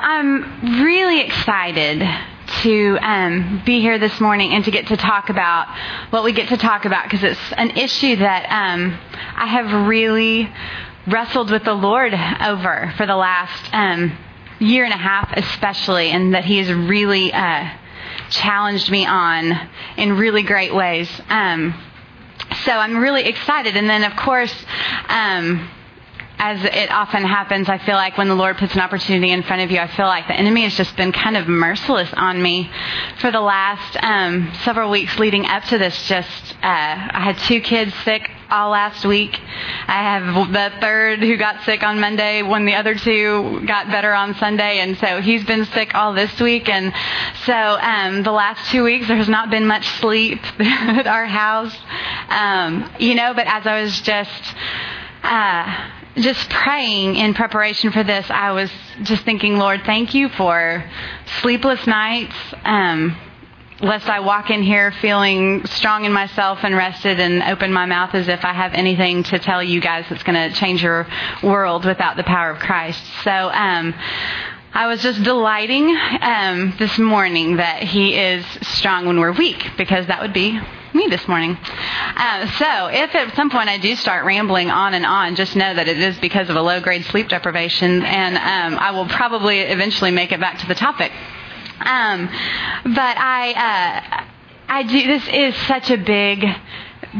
I'm really excited to um, be here this morning and to get to talk about what we get to talk about because it's an issue that um, I have really wrestled with the Lord over for the last um, year and a half, especially, and that He has really uh, challenged me on in really great ways. Um, so I'm really excited. And then, of course, um, as it often happens, I feel like when the Lord puts an opportunity in front of you, I feel like the enemy has just been kind of merciless on me for the last um, several weeks leading up to this. Just uh, I had two kids sick all last week. I have the third who got sick on Monday when the other two got better on Sunday, and so he's been sick all this week. And so um, the last two weeks, there has not been much sleep at our house, um, you know. But as I was just uh, just praying in preparation for this, I was just thinking, Lord, thank you for sleepless nights. Um, lest I walk in here feeling strong in myself and rested and open my mouth as if I have anything to tell you guys that's going to change your world without the power of Christ. So, um, I was just delighting um, this morning that He is strong when we're weak, because that would be me this morning. Uh, so, if at some point I do start rambling on and on, just know that it is because of a low grade sleep deprivation, and um, I will probably eventually make it back to the topic. Um, but I, uh, I do. This is such a big,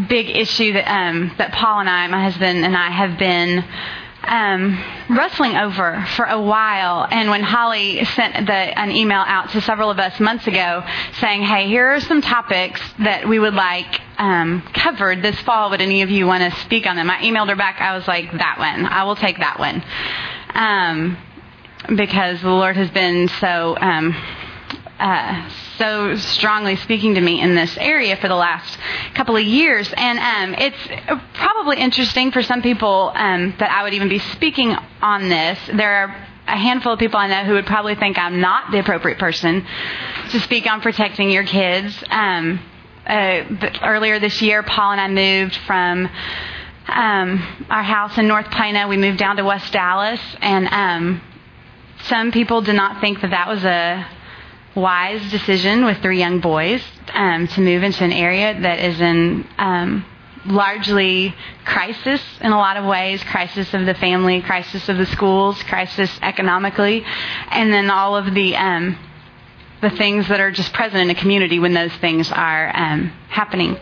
big issue that um, that Paul and I, my husband and I, have been um, wrestling over for a while. And when Holly sent the, an email out to several of us months ago saying, hey, here are some topics that we would like um, covered this fall. Would any of you want to speak on them? I emailed her back. I was like, that one. I will take that one. Um, because the Lord has been so um, uh, so strongly speaking to me in this area for the last couple of years. And um, it's probably interesting for some people um, that I would even be speaking on this. There are a handful of people I know who would probably think I'm not the appropriate person to speak on protecting your kids. Um, uh, earlier this year, Paul and I moved from um, our house in North Plano. We moved down to West Dallas, and um, some people did not think that that was a wise decision with three young boys um, to move into an area that is in um, largely crisis in a lot of ways crisis of the family, crisis of the schools, crisis economically, and then all of the. Um, the things that are just present in a community when those things are um, happening.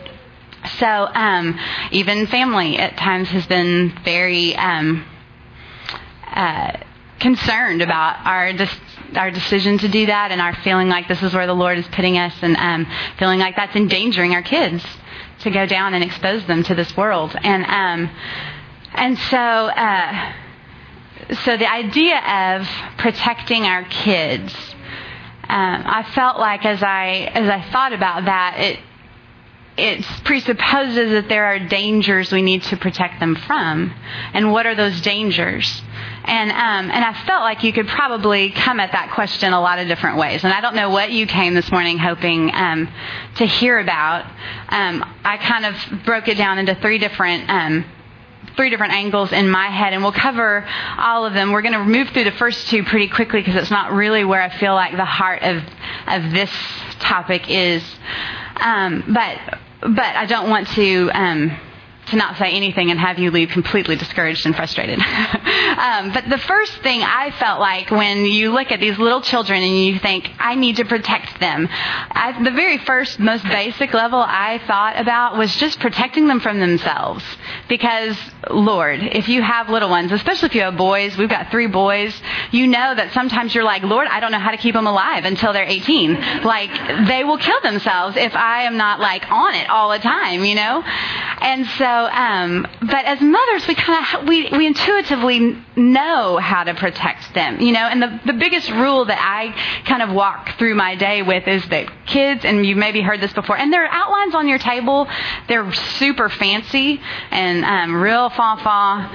So um, even family at times has been very um, uh, concerned about our our decision to do that and our feeling like this is where the Lord is putting us and um, feeling like that's endangering our kids to go down and expose them to this world. And um, and so uh, so the idea of protecting our kids, um, I felt like as I as I thought about that, it it presupposes that there are dangers we need to protect them from. And what are those dangers? And um, and I felt like you could probably come at that question a lot of different ways. And I don't know what you came this morning hoping um, to hear about. Um, I kind of broke it down into three different um, three different angles in my head, and we'll cover all of them. We're going to move through the first two pretty quickly because it's not really where I feel like the heart of of this topic is. Um, but but I don't want to. Um, to not say anything and have you leave completely discouraged and frustrated. um, but the first thing I felt like when you look at these little children and you think, I need to protect them, at the very first, most basic level I thought about was just protecting them from themselves. Because, Lord, if you have little ones, especially if you have boys, we've got three boys, you know that sometimes you're like, Lord, I don't know how to keep them alive until they're 18. Like, they will kill themselves if I am not like on it all the time, you know? And so, um, but as mothers, we kind of we we intuitively know how to protect them, you know. And the the biggest rule that I kind of walk through my day with is that kids, and you maybe heard this before, and there are outlines on your table. They're super fancy and um, real fa fa,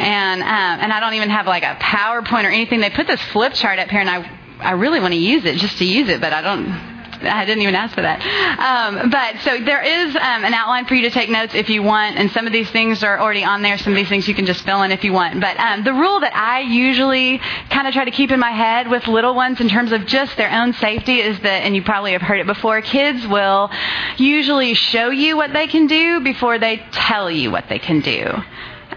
and um, and I don't even have like a PowerPoint or anything. They put this flip chart up here, and I I really want to use it just to use it, but I don't I didn't even ask for that. Um, but so there is um, an outline for you to take notes if you want, and some of these things are already on there. Some of these things you can just fill in if you want. But um, the rule that I usually kind of try to keep in my head with little ones in terms of just their own safety is that, and you probably have heard it before, kids will usually show you what they can do before they tell you what they can do.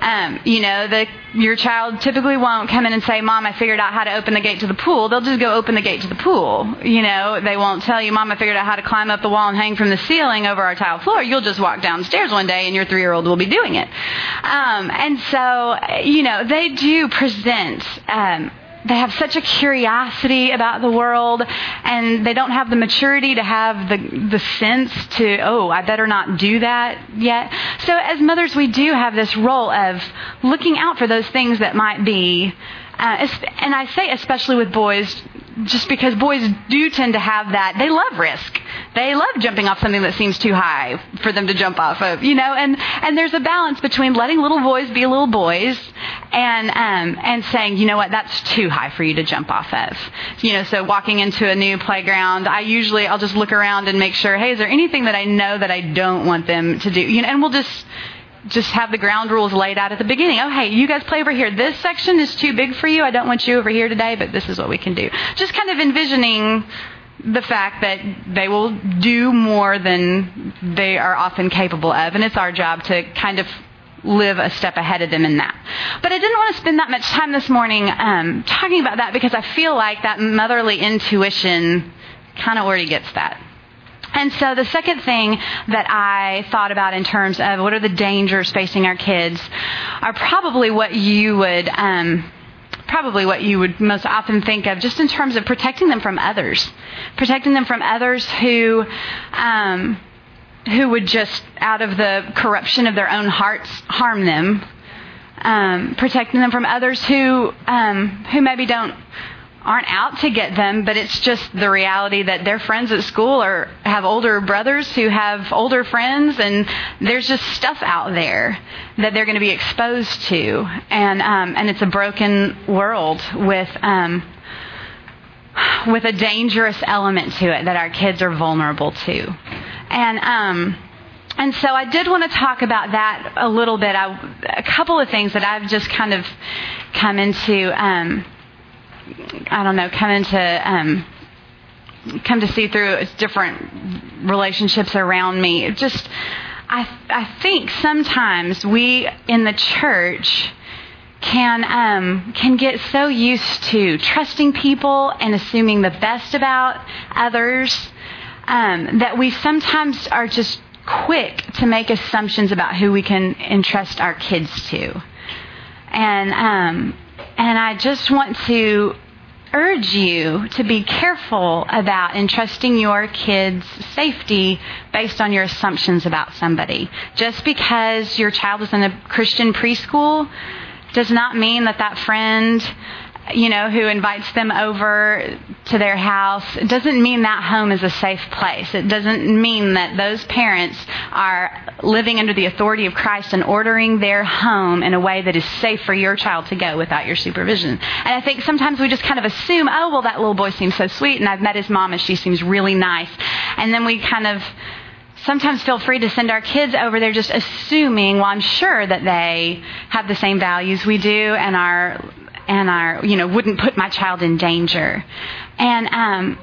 Um, you know, the, your child typically won't come in and say, Mom, I figured out how to open the gate to the pool. They'll just go open the gate to the pool. You know, they won't tell you, Mom, I figured out how to climb up the wall and hang from the ceiling over our tile floor. You'll just walk downstairs one day and your three year old will be doing it. Um, and so, you know, they do present um, they have such a curiosity about the world and they don't have the maturity to have the the sense to oh I better not do that yet. So as mothers we do have this role of looking out for those things that might be uh, and I say especially with boys just because boys do tend to have that they love risk. They love jumping off something that seems too high for them to jump off of you know? And and there's a balance between letting little boys be little boys and um and saying you know what? That's too high for you to jump off of. You know so walking into a new playground i usually i'll just look around and make sure hey is there anything that i know that i don't want them to do? You know and we'll just just have the ground rules laid out at the beginning. Oh, hey, you guys play over here. This section is too big for you. I don't want you over here today, but this is what we can do. Just kind of envisioning the fact that they will do more than they are often capable of, and it's our job to kind of live a step ahead of them in that. But I didn't want to spend that much time this morning um, talking about that because I feel like that motherly intuition kind of already gets that. And so the second thing that I thought about in terms of what are the dangers facing our kids are probably what you would um, probably what you would most often think of just in terms of protecting them from others, protecting them from others who um, who would just out of the corruption of their own hearts harm them, um, protecting them from others who um, who maybe don't aren't out to get them, but it's just the reality that their friends at school or have older brothers who have older friends, and there's just stuff out there that they're going to be exposed to, and um, and it's a broken world with. Um, with a dangerous element to it that our kids are vulnerable to, and um, and so I did want to talk about that a little bit. I, a couple of things that I've just kind of come into um, I don't know, come into um, come to see through different relationships around me. Just I I think sometimes we in the church can um, can get so used to trusting people and assuming the best about others um, that we sometimes are just quick to make assumptions about who we can entrust our kids to. And um, and I just want to urge you to be careful about entrusting your kids' safety based on your assumptions about somebody. Just because your child is in a Christian preschool does not mean that that friend you know, who invites them over to their house, it doesn't mean that home is a safe place. It doesn't mean that those parents are living under the authority of Christ and ordering their home in a way that is safe for your child to go without your supervision. And I think sometimes we just kind of assume, oh, well, that little boy seems so sweet, and I've met his mom and she seems really nice. And then we kind of sometimes feel free to send our kids over there just assuming, well, I'm sure that they have the same values we do and are and are, you know, wouldn't put my child in danger. And, um,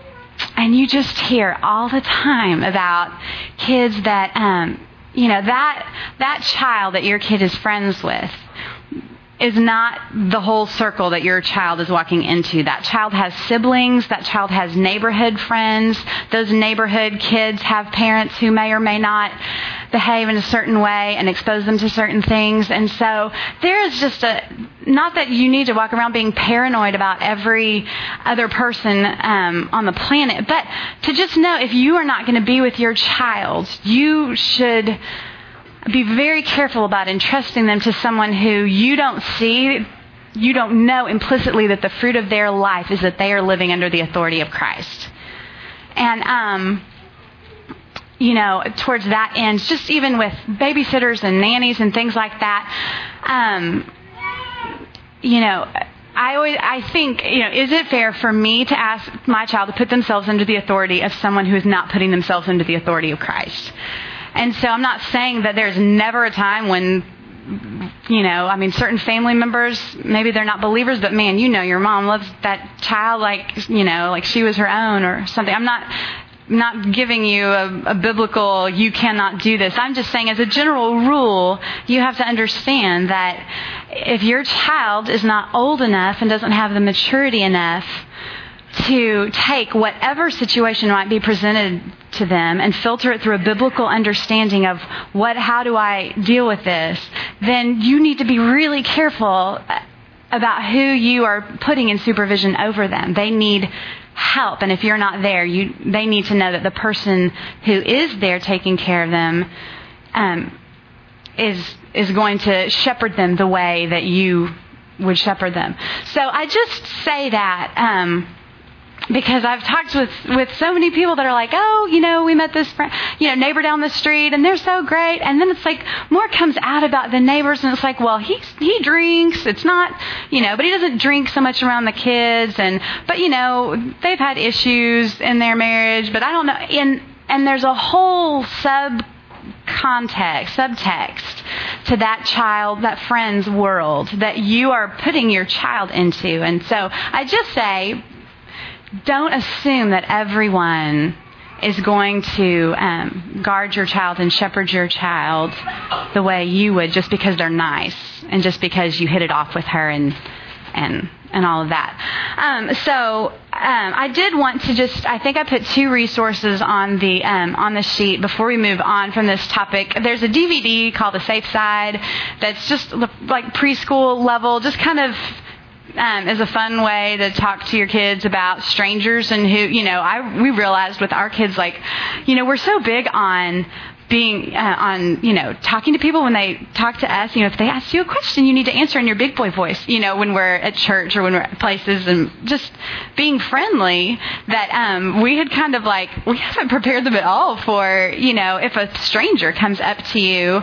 and you just hear all the time about kids that, um, you know, that, that child that your kid is friends with is not the whole circle that your child is walking into. That child has siblings, that child has neighborhood friends. Those neighborhood kids have parents who may or may not behave in a certain way and expose them to certain things. And so there is just a, not that you need to walk around being paranoid about every other person um, on the planet, but to just know if you are not going to be with your child, you should be very careful about entrusting them to someone who you don't see, you don't know implicitly that the fruit of their life is that they are living under the authority of Christ. And, um, you know, towards that end, just even with babysitters and nannies and things like that, um, you know, I always, I think, you know, is it fair for me to ask my child to put themselves under the authority of someone who is not putting themselves under the authority of Christ? And so I'm not saying that there's never a time when you know, I mean, certain family members, maybe they're not believers, but man, you know, your mom loves that child like, you know, like she was her own or something. I'm not not giving you a, a, biblical, you cannot do this. I'm just saying, as a general rule, you have to understand that if your child is not old enough and doesn't have the maturity enough to take whatever situation might be presented to them and filter it through a biblical understanding of what, how do I deal with this, then you need to be really careful about who you are putting in supervision over them. They need help, and if you're not there, you, they need to know that the person who is there taking care of them um, is is going to shepherd them the way that you would shepherd them. So I just say that. Um, because I've talked with with so many people that are like, oh, you know, we met this friend, you know, neighbor down the street, and they're so great. And then it's like more comes out about the neighbors, and it's like, well, he he drinks. It's not, you know, but he doesn't drink so much around the kids, and but you know, they've had issues in their marriage, but I don't know. And and there's a whole sub context, subtext to that child, that friend's world that you are putting your child into. And so I just say, don't assume that everyone is going to um, guard your child and shepherd your child the way you would just because they're nice and just because you hit it off with her and and and all of that. Um, so um, I did want to just I think I put two resources on the um, on the sheet before we move on from this topic. There's a DVD called The Safe Side that's just like preschool level, just kind of um, is a fun way to talk to your kids about strangers and who you know. I we realized with our kids like, you know, we're so big on being uh, on you know talking to people when they talk to us you know if they ask you a question you need to answer in your big boy voice you know when we're at church or when we're at places and just being friendly that um we had kind of like we haven't prepared them at all for you know if a stranger comes up to you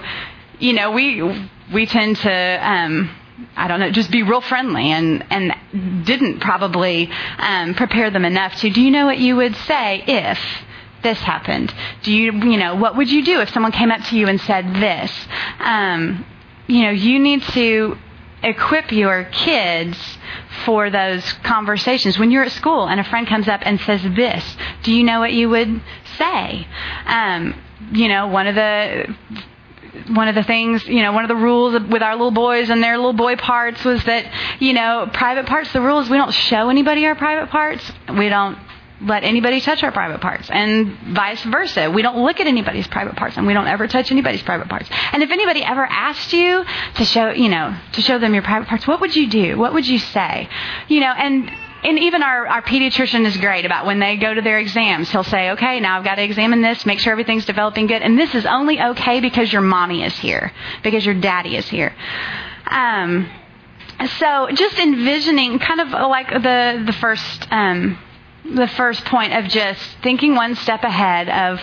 you know we we tend to um I don't know, just be real friendly and, and didn't probably um, prepare them enough to, do you know what you would say if this happened? Do you, you know, what would you do if someone came up to you and said this? Um, you know, you need to equip your kids for those conversations. When you're at school and a friend comes up and says this, do you know what you would say? Um, you know, one of the one of the things, you know, one of the rules with our little boys and their little boy parts was that, you know, private parts, the rule is we don't show anybody our private parts. We don't let anybody touch our private parts and vice versa. We don't look at anybody's private parts and we don't ever touch anybody's private parts. And if anybody ever asked you to show, you know, to show them your private parts, what would you do? What would you say? You know, and and even our, our pediatrician is great about when they go to their exams. He'll say, okay, now I've got to examine this, make sure everything's developing good. And this is only okay because your mommy is here, because your daddy is here. Um, so just envisioning kind of like the, the first, um, the first point of just thinking one step ahead of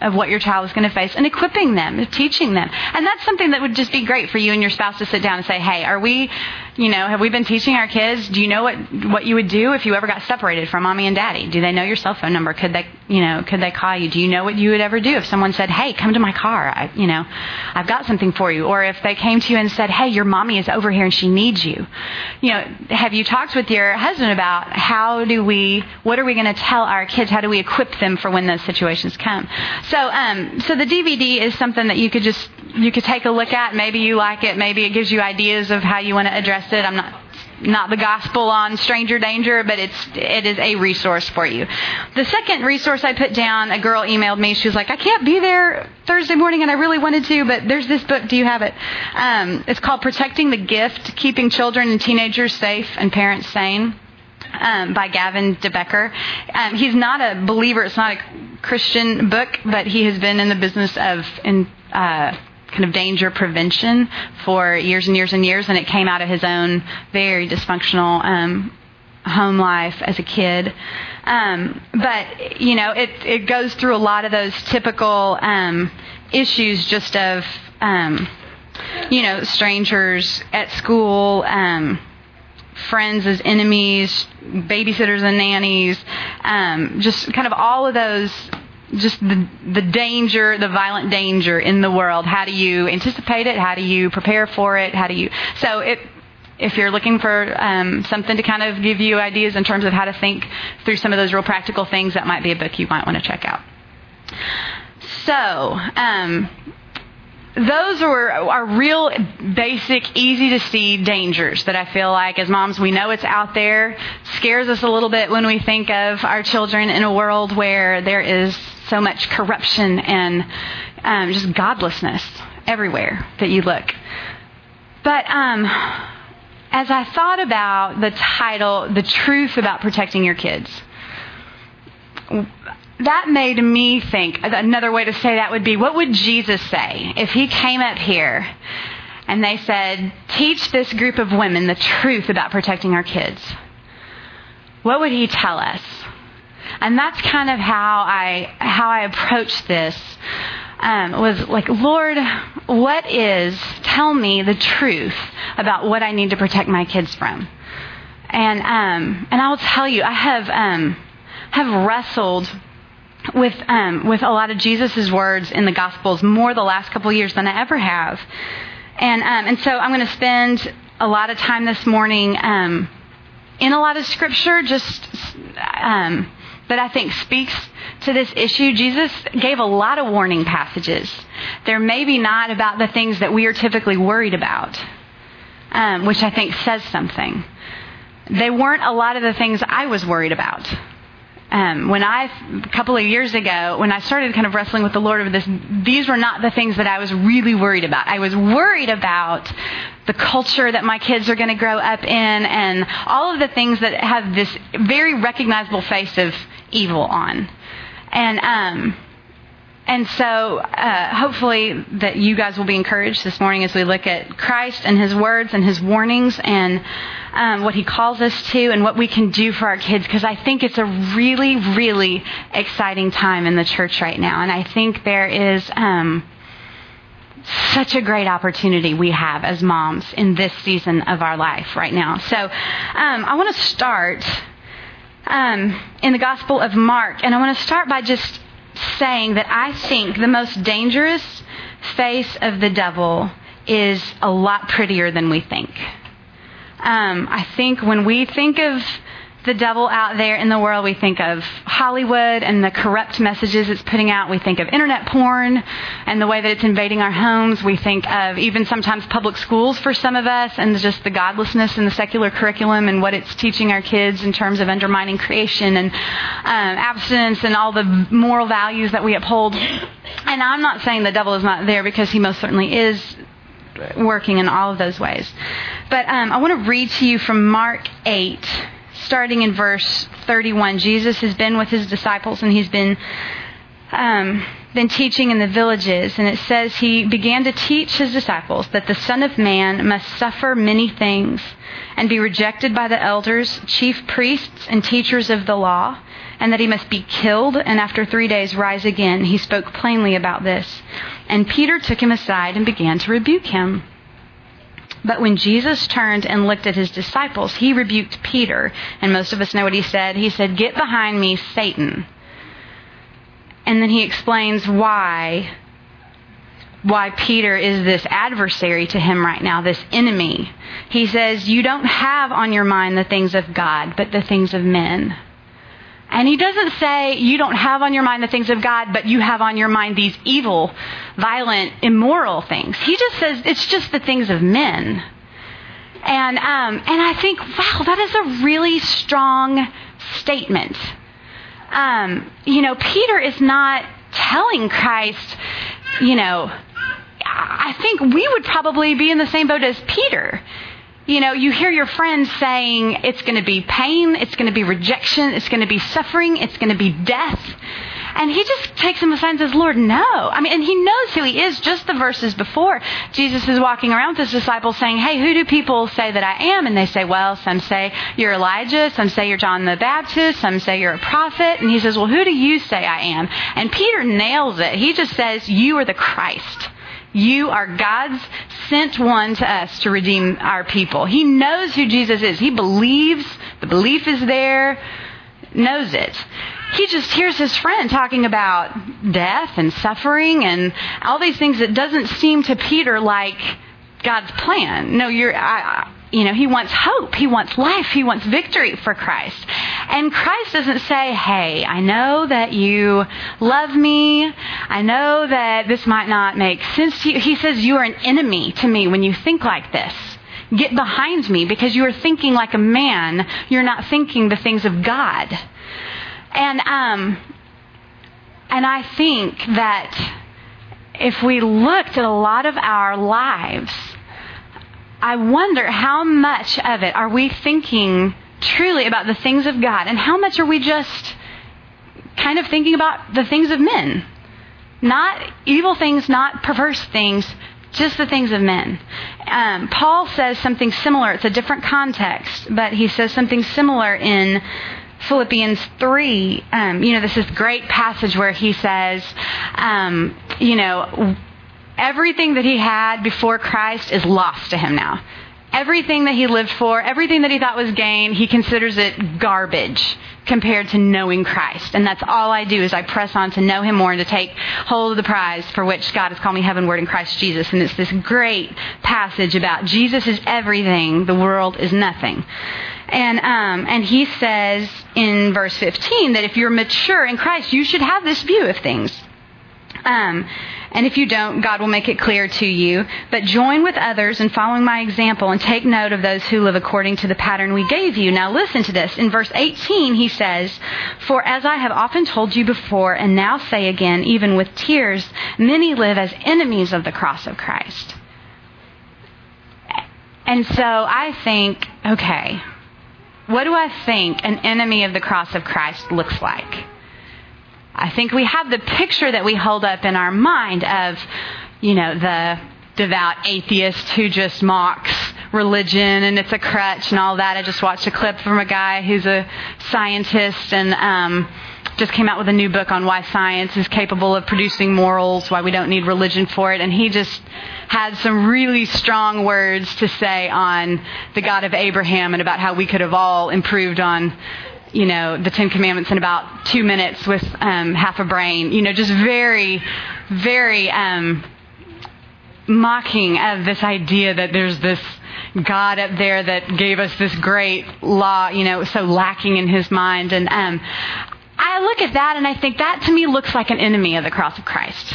of what your child is going to face and equipping them, teaching them. And that's something that would just be great for you and your spouse to sit down and say, hey, are we, you know, have we been teaching our kids? Do you know what, what you would do if you ever got separated from mommy and daddy? Do they know your cell phone number? Could they, you know, could they call you? Do you know what you would ever do if someone said, hey, come to my car? I, you know, I've got something for you. Or if they came to you and said, hey, your mommy is over here and she needs you. You know, have you talked with your husband about how do we, what are we going to tell our kids? How do we equip them for when those situations come? So, um, so the DVD is something that you could just you could take a look at. Maybe you like it. Maybe it gives you ideas of how you want to address I'm not not the gospel on stranger danger, but it's it is a resource for you. The second resource I put down, a girl emailed me. She was like, "I can't be there Thursday morning, and I really wanted to, but there's this book. Do you have it? Um, it's called Protecting the Gift: Keeping Children and Teenagers Safe and Parents Sane." um, by Gavin de Becker. Um, he's not a believer; it's not a Christian book, but he has been in the business of in. Uh, kind of danger prevention for years and years and years, and it came out of his own very dysfunctional um, home life as a kid. Um, but you know, it it goes through a lot of those typical um, issues, just of um, you know, strangers at school. Um, friends as enemies, babysitters and nannies, um, just kind of all of those just the, the danger, the violent danger in the world. How do you anticipate it? How do you prepare for it? How do you? So it, if you're looking for um, something to kind of give you ideas in terms of how to think through some of those real practical things, that might be a book you might want to check out. So, um, those are, are real basic, easy to see dangers that I feel like as moms we know it's out there. Scares us a little bit when we think of our children in a world where there is so much corruption and um, just godlessness everywhere that you look. But um, as I thought about the title, The Truth About Protecting Your Kids, that made me think another way to say that would be what would Jesus say if he came up here and they said, Teach this group of women the truth about protecting our kids? What would he tell us? And that's kind of how I how I approached this. Um, was like, Lord, what is? Tell me the truth about what I need to protect my kids from. And um, and I'll tell you, I have um, have wrestled with um, with a lot of Jesus' words in the Gospels more the last couple years than I ever have. And um, and so I'm going to spend a lot of time this morning um, in a lot of Scripture, just um, that I think speaks to this issue. Jesus gave a lot of warning passages. They're maybe not about the things that we are typically worried about, um, which I think says something. They weren't a lot of the things I was worried about. Um, when I, a couple of years ago, when I started kind of wrestling with the Lord over this, these were not the things that I was really worried about. I was worried about the culture that my kids are going to grow up in and all of the things that have this very recognizable face of evil on. And, um, and so, uh, hopefully, that you guys will be encouraged this morning as we look at Christ and His words and His warnings and um, what He calls us to and what we can do for our kids. Because I think it's a really, really exciting time in the church right now, and I think there is um, such a great opportunity we have as moms in this season of our life right now. So, um, I want to start um, in the Gospel of Mark, and I want to start by just saying that I think the most dangerous face of the devil is a lot prettier than we think. Um, I think when we think of the devil out there in the world, we think of Hollywood and the corrupt messages it's putting out. We think of internet porn and the way that it's invading our homes. We think of even sometimes public schools for some of us and just the godlessness in the secular curriculum and what it's teaching our kids in terms of undermining creation and um, abstinence and all the moral values that we uphold. And I'm not saying the devil is not there because he most certainly is working in all of those ways. But um, I want to read to you from Mark 8 starting in verse 31. Jesus has been with his disciples and he's been um, been teaching in the villages, and it says he began to teach his disciples that the Son of Man must suffer many things and be rejected by the elders, chief priests, and teachers of the law, and that he must be killed and after three days rise again. He spoke plainly about this. And Peter took him aside and began to rebuke him. But when Jesus turned and looked at his disciples, he rebuked Peter. And most of us know what he said. He said, Get behind me, Satan. And then he explains why why Peter is this adversary to him right now, this enemy. He says, You don't have on your mind the things of God, but the things of men. And he doesn't say you don't have on your mind the things of God, but you have on your mind these evil, violent, immoral things. He just says it's just the things of men. And um, and I think, wow, that is a really strong statement. Um, you know, Peter is not telling Christ, you know, I think we would probably be in the same boat as Peter. You know, you hear your friends saying it's going to be pain, it's going to be rejection, it's going to be suffering, it's going to be death. And he just takes him aside and says, Lord, no. I mean, and he knows who he is. Just the verses before, Jesus is walking around with his disciples saying, Hey, who do people say that I am? And they say, Well, some say you're Elijah, some say you're John the Baptist, some say you're a prophet. And he says, Well, who do you say I am? And Peter nails it. He just says, You are the Christ. You are God's sent one to us to redeem our people. He knows who Jesus is. He believes, the belief is there, knows it. He just hears his friend talking about death and suffering and all these things that doesn't seem to Peter like God's plan. No, you're, I, you know, he wants hope. He wants life. He wants victory for Christ. And Christ doesn't say, hey, I know that you love me. I know that this might not make sense to you. He says, you are an enemy to me when you think like this. Get behind me because you are thinking like a man. You're not thinking the things of God. And, um, and I think that if we looked at a lot of our lives, I wonder how much of it are we thinking truly about the things of God and how much are we just kind of thinking about the things of men? Not evil things, not perverse things, just the things of men. Um, Paul says something similar. It's a different context, but he says something similar in Philippians 3. Um, you know, this is great passage where he says, um, you know, everything that he had before Christ is lost to him now. Everything that he lived for, everything that he thought was gain, he considers it garbage compared to knowing Christ. And that's all I do is I press on to know him more and to take hold of the prize for which God has called me heavenward in Christ Jesus. And it's this great passage about Jesus is everything, the world is nothing. And um, and he says in verse 15 that if you're mature in Christ, you should have this view of things. Um, and if you don't, God will make it clear to you. But join with others in following my example and take note of those who live according to the pattern we gave you. Now listen to this. In verse 18, he says, For as I have often told you before and now say again, even with tears, many live as enemies of the cross of Christ. And so I think, okay, what do I think an enemy of the cross of Christ looks like? I think we have the picture that we hold up in our mind of, you know, the devout atheist who just mocks religion and it's a crutch and all that. I just watched a clip from a guy who's a scientist and um, just came out with a new book on why science is capable of producing morals, why we don't need religion for it. And he just had some really strong words to say on the God of Abraham and about how we could have all improved on you know, the Ten Commandments in about two minutes with um, half a brain. You know, just very, very um, mocking of this idea that there's this God up there that gave us this great law, you know, so lacking in his mind. And um, I look at that and I think that to me looks like an enemy of the cross of Christ.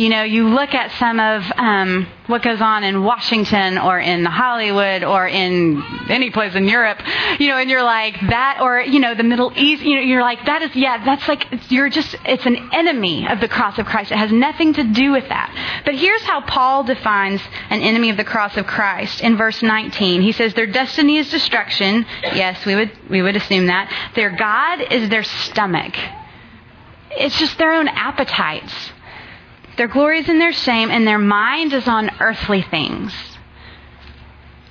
You know, you look at some of um, what goes on in Washington or in Hollywood or in any place in Europe, you know, and you're like that, or you know, the Middle East. You know, you're like that is yeah, that's like you're just it's an enemy of the cross of Christ. It has nothing to do with that. But here's how Paul defines an enemy of the cross of Christ in verse 19. He says their destiny is destruction. Yes, we would we would assume that their God is their stomach. It's just their own appetites. Their glory is in their shame, and their mind is on earthly things.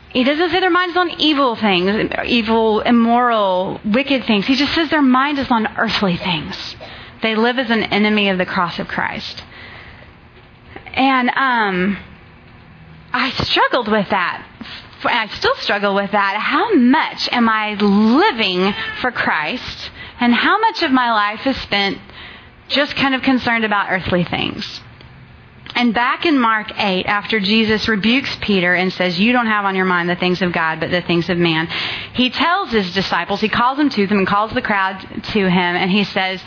He doesn't say their mind is on evil things, evil, immoral, wicked things. He just says their mind is on earthly things. They live as an enemy of the cross of Christ. And um, I struggled with that. I still struggle with that. How much am I living for Christ? And how much of my life is spent just kind of concerned about earthly things? And back in Mark 8, after Jesus rebukes Peter and says, You don't have on your mind the things of God, but the things of man, he tells his disciples, he calls them to them and calls the crowd to him, and he says,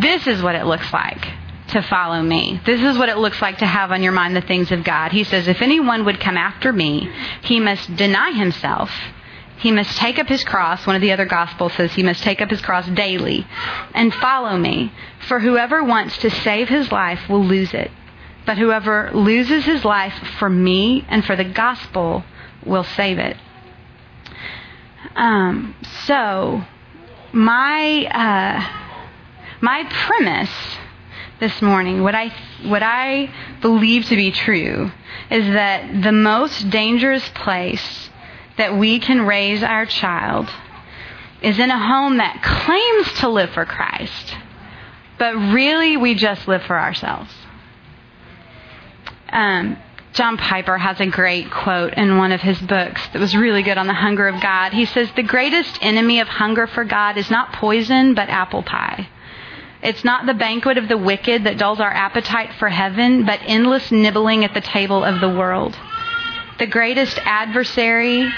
This is what it looks like to follow me. This is what it looks like to have on your mind the things of God. He says, If anyone would come after me, he must deny himself. He must take up his cross. One of the other gospels says he must take up his cross daily and follow me. For whoever wants to save his life will lose it but whoever loses his life for me and for the gospel will save it. Um, so, my uh, my premise this morning, what I what I believe to be true, is that the most dangerous place that we can raise our child is in a home that claims to live for Christ, but really we just live for ourselves Um, John Piper has a great quote in one of his books that was really good on the hunger of God. He says, The greatest enemy of hunger for God is not poison, but apple pie. It's not the banquet of the wicked that dulls our appetite for heaven, but endless nibbling at the table of the world. The greatest adversary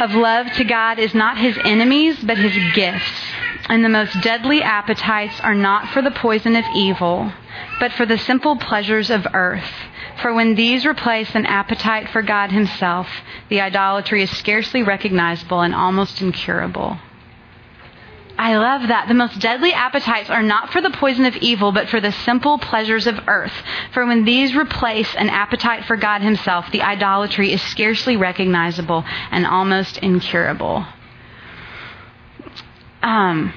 of love to God is not his enemies, but his gifts. And the most deadly appetites are not for the poison of evil, but for the simple pleasures of earth. For when these replace an appetite for God himself, the idolatry is scarcely recognizable and almost incurable. I love that. The most deadly appetites are not for the poison of evil, but for the simple pleasures of earth. For when these replace an appetite for God Himself, the idolatry is scarcely recognizable and almost incurable. Um,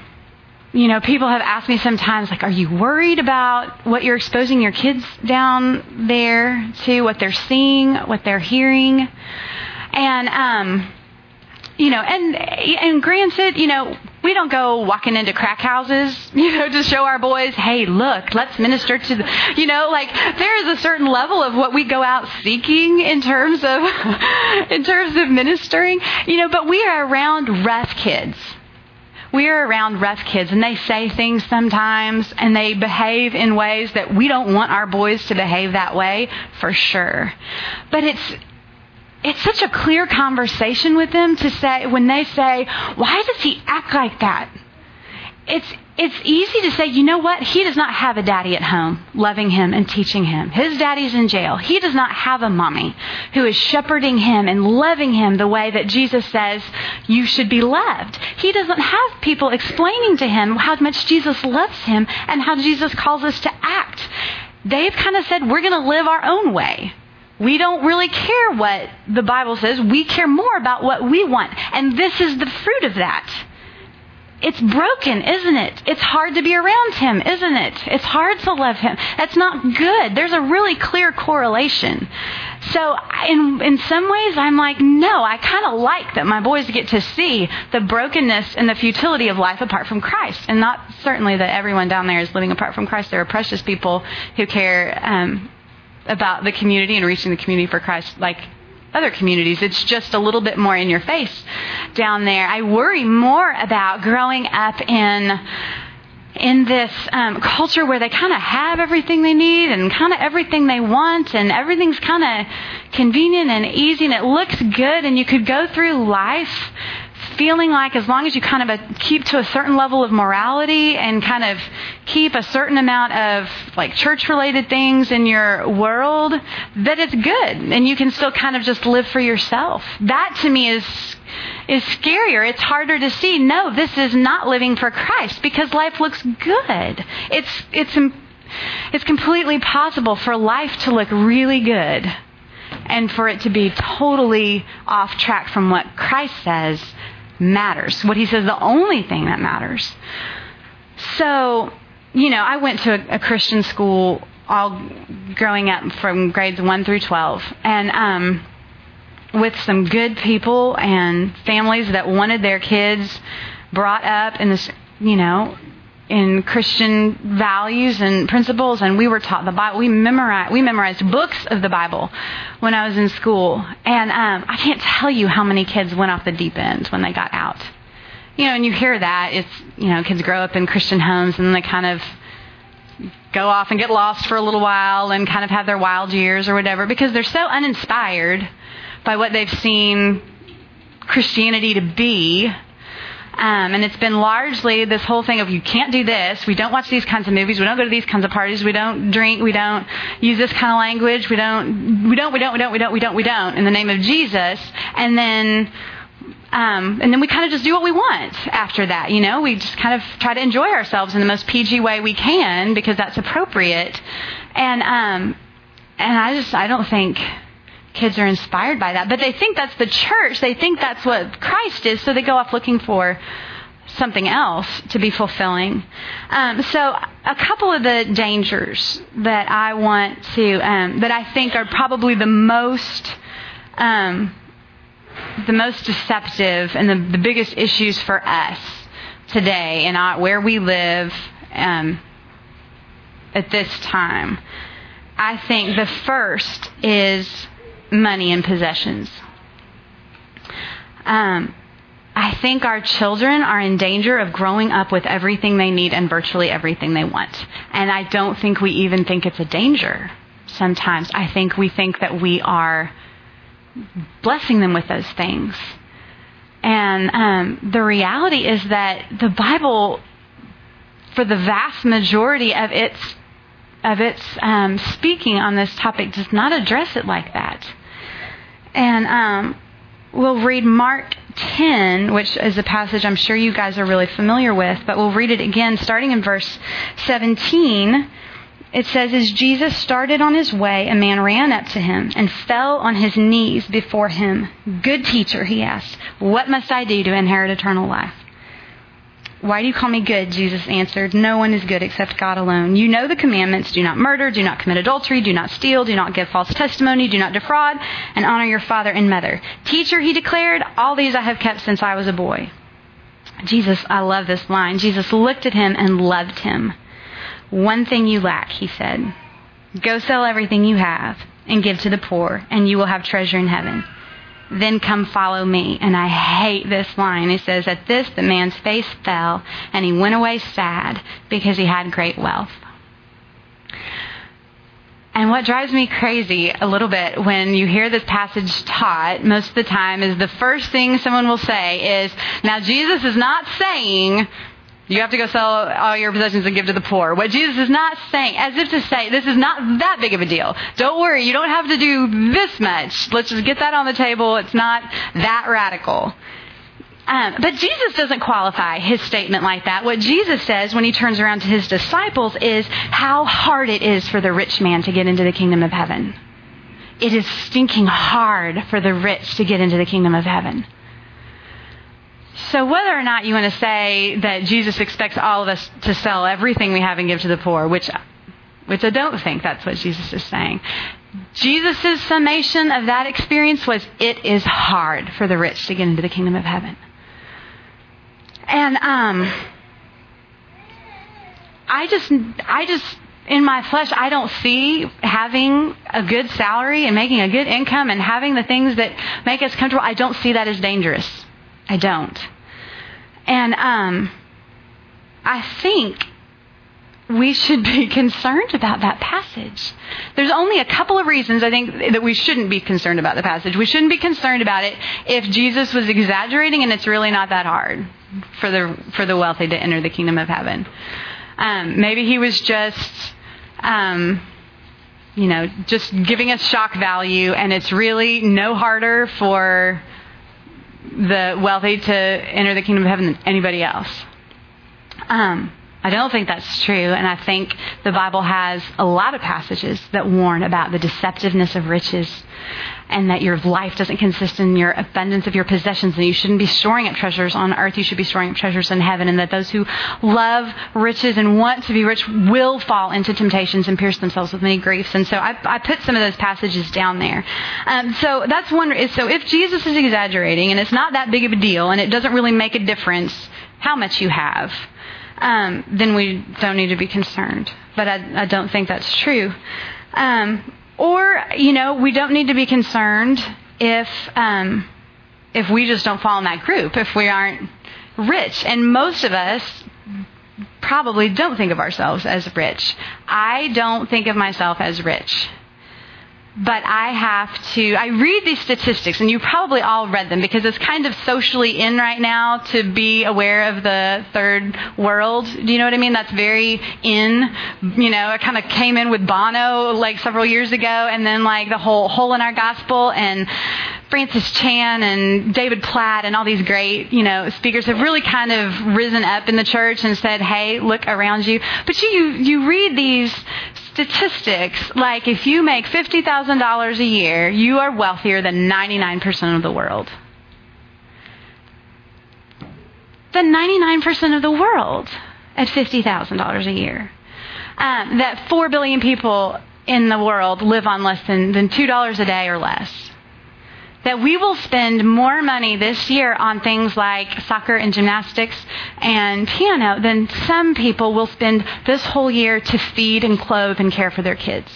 you know, people have asked me sometimes, like, are you worried about what you're exposing your kids down there to, what they're seeing, what they're hearing? And, um, you know, and and granted, you know, we don't go walking into crack houses, you know, to show our boys, hey, look, let's minister to the, you know, like there is a certain level of what we go out seeking in terms of, in terms of ministering, you know, but we are around rough kids. We are around rough kids and they say things sometimes and they behave in ways that we don't want our boys to behave that way for sure. But it's, it's such a clear conversation with them to say when they say, "Why does he act like that?" It's it's easy to say, you know what? He does not have a daddy at home loving him and teaching him. His daddy's in jail. He does not have a mommy who is shepherding him and loving him the way that Jesus says you should be loved. He doesn't have people explaining to him how much Jesus loves him and how Jesus calls us to act. They've kind of said, we're going to live our own way. We don't really care what the Bible says. We care more about what we want. And this is the fruit of that. It's broken, isn't it? It's hard to be around him, isn't it? It's hard to love him. That's not good. There's a really clear correlation. So, in, in some ways, I'm like, no, I kind of like that my boys get to see the brokenness and the futility of life apart from Christ. And not certainly that everyone down there is living apart from Christ. There are precious people who care um, about the community and reaching the community for Christ like other communities. It's just a little bit more in your face down there. I worry more about growing up in in this um, culture where they kind of have everything they need and kind of everything they want and everything's kind of convenient and easy and it looks good and you could go through life feeling like as long as you kind of a, keep to a certain level of morality and kind of keep a certain amount of like church related things in your world that it's good and you can still kind of just live for yourself. That to me is is scarier. It's harder to see no this is not living for christ because life looks good. It's it's it's completely possible for life to look really good and for it to be totally off track from what Christ says matters. What he says, the only thing that matters. So, you know, I went to a, a Christian school all growing up from grades 1 through 12. And, um, with some good people and families that wanted their kids brought up in this, you know, in Christian values and principles, and we were taught the Bible. We memorized we memorized books of the Bible when I was in school, and um, I can't tell you how many kids went off the deep end when they got out. You know, and you hear that it's you know kids grow up in Christian homes and they kind of go off and get lost for a little while and kind of have their wild years or whatever because they're so uninspired by what they've seen Christianity to be um, and it's been largely this whole thing of you can't do this. We don't watch these kinds of movies. We don't go to these kinds of parties. We don't drink. We don't use this kind of language. We don't. We don't. We don't. We don't. We don't. We don't. We don't. In the name of Jesus. And then. Um, and then we kind of just do what we want after that, you know. We just kind of try to enjoy ourselves in the most PG way we can because that's appropriate. And um, and I just I don't think kids are inspired by that. But they think that's the church. They think that's what Christ is, so they go off looking for something else to be fulfilling. Um, so, a couple of the dangers that I want to, um, that I think are probably the most, um, the most deceptive and the, the, biggest issues for us today and where we live um, at this time. I think the first is money and possessions. Um, I think our children are in danger of growing up with everything they need and virtually everything they want. And I don't think we even think it's a danger sometimes. I think we think that we are blessing them with those things. And um, the reality is that the Bible, for the vast majority of its of its um, speaking on this topic, does not address it like that. And um, we'll read Mark 10, which is a passage I'm sure you guys are really familiar with, but we'll read it again starting in verse 17. It says, As Jesus started on his way, a man ran up to him and fell on his knees before him. Good teacher, he asked, What must I do to inherit eternal life? Why do you call me good? Jesus answered, No one is good except God alone. You know the commandments do not murder, do not commit adultery, do not steal, do not give false testimony, do not defraud, and honor your father and mother. Teacher, he declared, All these I have kept since I was a boy. Jesus, I love this line. Jesus looked at him and loved him. One thing you lack, he said. Go sell everything you have and give to the poor, and you will have treasure in heaven. Then come follow me. And I hate this line. It says, At this the man's face fell, and he went away sad because he had great wealth. And what drives me crazy a little bit when you hear this passage taught most of the time is the first thing someone will say is, Now Jesus is not saying you have to go sell all your possessions and give to the poor. What Jesus is not saying, as if to say, this is not that big of a deal. Don't worry, you don't have to do this much. Let's just get that on the table. It's not that radical. Um, but Jesus doesn't qualify his statement like that. What Jesus says when he turns around to his disciples is how hard it is for the rich man to get into the kingdom of heaven. It is stinking hard for the rich to get into the kingdom of heaven. So whether or not you want to say that Jesus expects all of us to sell everything we have and give to the poor, which which I don't think that's what Jesus is saying. Jesus' summation of that experience was it is hard for the rich to get into the kingdom of heaven. And um I just I just in my flesh, I don't see having a good salary and making a good income and having the things that make us comfortable. I don't see that as dangerous. I don't. And um, I think we should be concerned about that passage. There's only a couple of reasons I think that we shouldn't be concerned about the passage. We shouldn't be concerned about it if Jesus was exaggerating and it's really not that hard for the for the wealthy to enter the kingdom of heaven. Um, maybe he was just um, you know, just giving us shock value, and it's really no harder for the wealthy to enter the kingdom of heaven than anybody else. Um, I don't think that's true, and I think the Bible has a lot of passages that warn about the deceptiveness of riches and that your life doesn't consist in your abundance of your possessions and you shouldn't be storing up treasures on earth, you should be storing up treasures in heaven, and that those who love riches and want to be rich will fall into temptations and pierce themselves with many griefs. And so I, I put some of those passages down there. Um, so that's one. So if Jesus is exaggerating and it's not that big of a deal and it doesn't really make a difference how much you have, um, then we don't need to be concerned. But I, I don't think that's true. Um, or, you know, we don't need to be concerned if um, if we just don't fall in that group, if we aren't rich. And most of us probably don't think of ourselves as rich. I don't think of myself as rich but I have to, I read these statistics, and you probably all read them because it's kind of socially in right now to be aware of the third world. Do you know what I mean? That's very in. You know, it kind of came in with Bono like several years ago, and then like the whole hole in our gospel and Francis Chan and David Platt and all these great, you know, speakers have really kind of risen up in the church and said, "Hey, look around you." But you you read these statistics like if you make $50,000 a year, you are wealthier than 99% of the world. Than 99% of the world at $50,000 a year. Um, that 4 billion people in the world live on less than, than $2 a day or less that we will spend more money this year on things like soccer and gymnastics and piano than some people will spend this whole year to feed and clothe and care for their kids.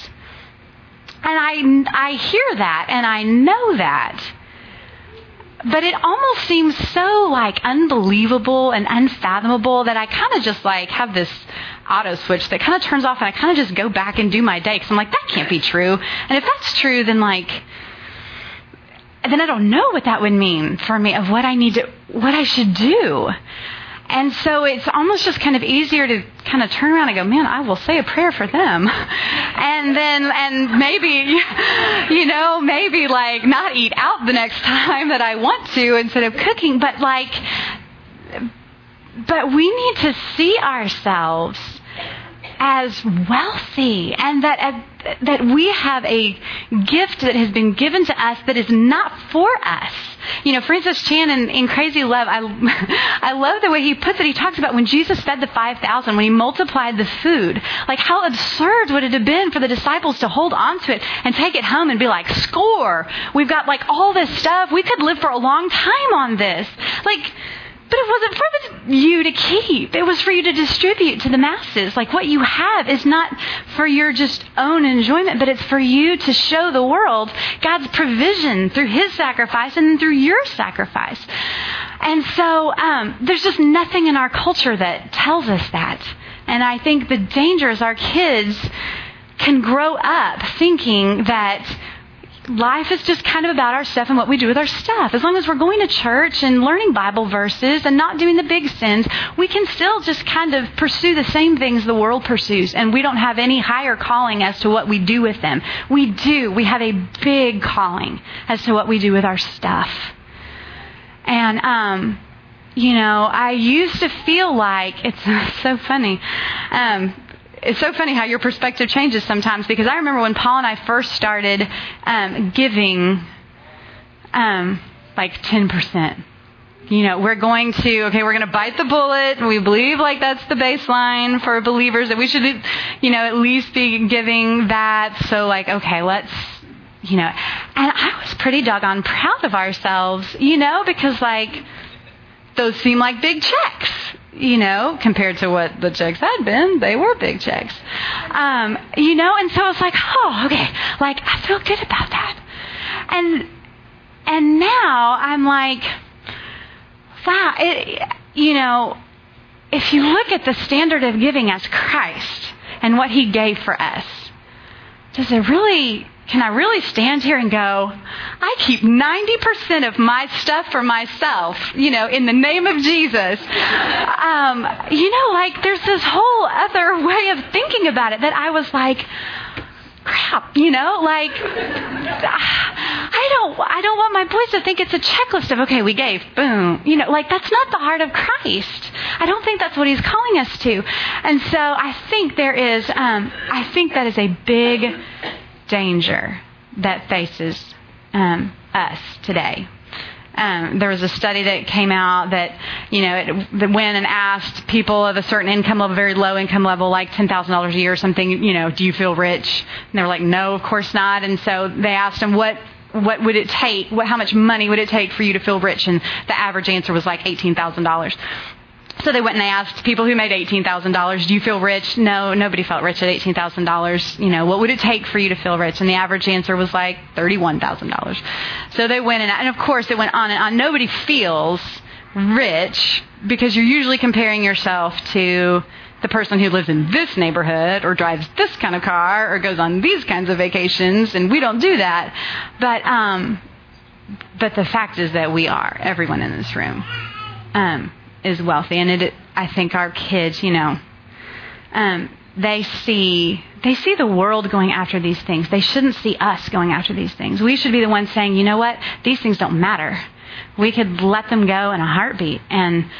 And I, I hear that and I know that. But it almost seems so like unbelievable and unfathomable that I kind of just like have this auto switch that kind of turns off and I kind of just go back and do my day because I'm like, that can't be true. And if that's true, then like, then I don't know what that would mean for me of what I need to, what I should do. And so it's almost just kind of easier to kind of turn around and go, man, I will say a prayer for them. And then, and maybe, you know, maybe like not eat out the next time that I want to instead of cooking, but like, but we need to see ourselves as wealthy and that that we have a gift that has been given to us that is not for us. You know, Francis Chan in, in Crazy Love, I, I love the way he puts it. He talks about when Jesus fed the 5,000, when he multiplied the food, like how absurd would it have been for the disciples to hold on to it and take it home and be like, score, we've got like all this stuff. We could live for a long time on this. Like, but it wasn't for you to keep. It was for you to distribute to the masses. Like what you have is not for your just own enjoyment, but it's for you to show the world God's provision through His sacrifice and through your sacrifice. And so um, there's just nothing in our culture that tells us that. And I think the danger is our kids can grow up thinking that life is just kind of about our stuff and what we do with our stuff. As long as we're going to church and learning Bible verses and not doing the big sins, we can still just kind of pursue the same things the world pursues, and we don't have any higher calling as to what we do with them. We do. We have a big calling as to what we do with our stuff. And, um, you know, I used to feel like it's so funny. Um, it's so funny how your perspective changes sometimes because I remember when Paul and I first started um, giving um, like 10%. You know, we're going to, okay, we're going to bite the bullet. We believe like that's the baseline for believers that we should, you know, at least be giving that. So, like, okay, let's, you know, and I was pretty doggone proud of ourselves, you know, because like, those seem like big checks you know, compared to what the checks had been, they were big checks. Um, you know, and so I was like, oh, okay, like I feel good about that. And and now I'm like, wow, it, you know, if you look at the standard of giving as Christ and what He gave for us, does it really can I really stand here and go, I keep 90% of my stuff for myself, you know, in the name of Jesus? Um, you know, like there's this whole other way of thinking about it that I was like, crap, you know, like I don't I don't want my boys to think it's a checklist of okay, we gave, boom. You know, like that's not the heart of Christ. I don't think that's what he's calling us to. And so I think there is um I think that is a big danger that faces um, us today. Um, there was a study that came out that you know it, that went and asked people of a certain income level, very low income level, like ten thousand dollars a year or something. You know, do you feel rich? And they were like, no, of course not. And so they asked them what what would it take? What, how much money would it take for you to feel rich? And the average answer was like eighteen thousand dollars. So they went and they asked people who made $18,000, do you feel rich? No, nobody felt rich at $18,000. You know, what would it take for you to feel rich? And the average answer was like $31,000. So they went and, and of course it went on and on. Nobody feels rich because you're usually comparing yourself to the person who lives in this neighborhood or drives this kind of car or goes on these kinds of vacations and we don't do that. But, um, but the fact is that we are, everyone in this room. Um, is wealthy, and it, I think our kids, you know, um, they see they see the world going after these things. They shouldn't see us going after these things. We should be the ones saying, you know what, these things don't matter. We could let them go in a heartbeat, and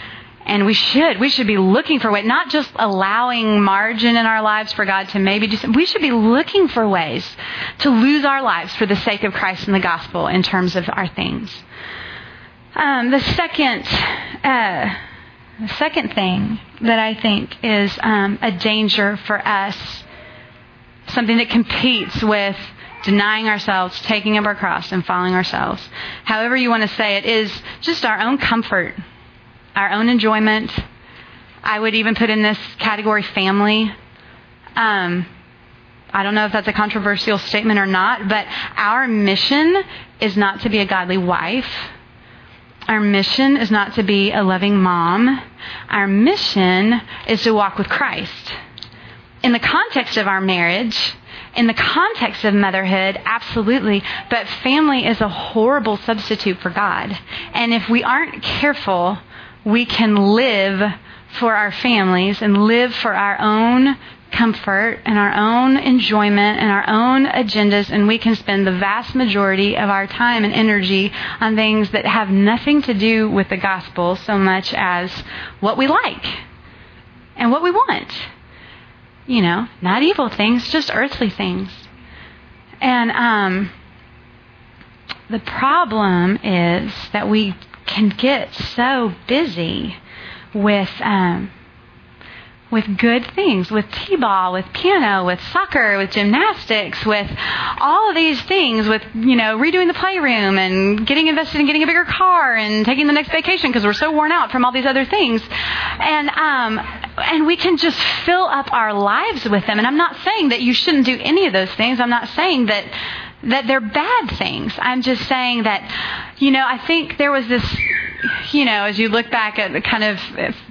and we should we should be looking for ways, not just allowing margin in our lives for God to maybe do. We should be looking for ways to lose our lives for the sake of Christ and the gospel in terms of our things. Um, the second. Uh, the second thing that I think is um, a danger for us, something that competes with denying ourselves, taking up our cross, and following ourselves, however you want to say it, is just our own comfort, our own enjoyment. I would even put in this category family. Um, I don't know if that's a controversial statement or not, but our mission is not to be a godly wife. Our mission is not to be a loving mom. Our mission is to walk with Christ. In the context of our marriage, in the context of motherhood, absolutely. But family is a horrible substitute for God. And if we aren't careful, we can live for our families and live for our own comfort and our own enjoyment and our own agendas, and we can spend the vast majority of our time and energy on things that have nothing to do with the gospel so much as what we like and what we want. You know, not evil things, just earthly things. And um, the problem is that we can get so busy with um, with good things, with t-ball, with piano, with soccer, with gymnastics, with all of these things, with, you know, redoing the playroom and getting invested in getting a bigger car and taking the next vacation because we're so worn out from all these other things. And, um, and we can just fill up our lives with them. And I'm not saying that you shouldn't do any of those things. I'm not saying that, that they're bad things. I'm just saying that, you know, I think there was this you know, as you look back at the kind of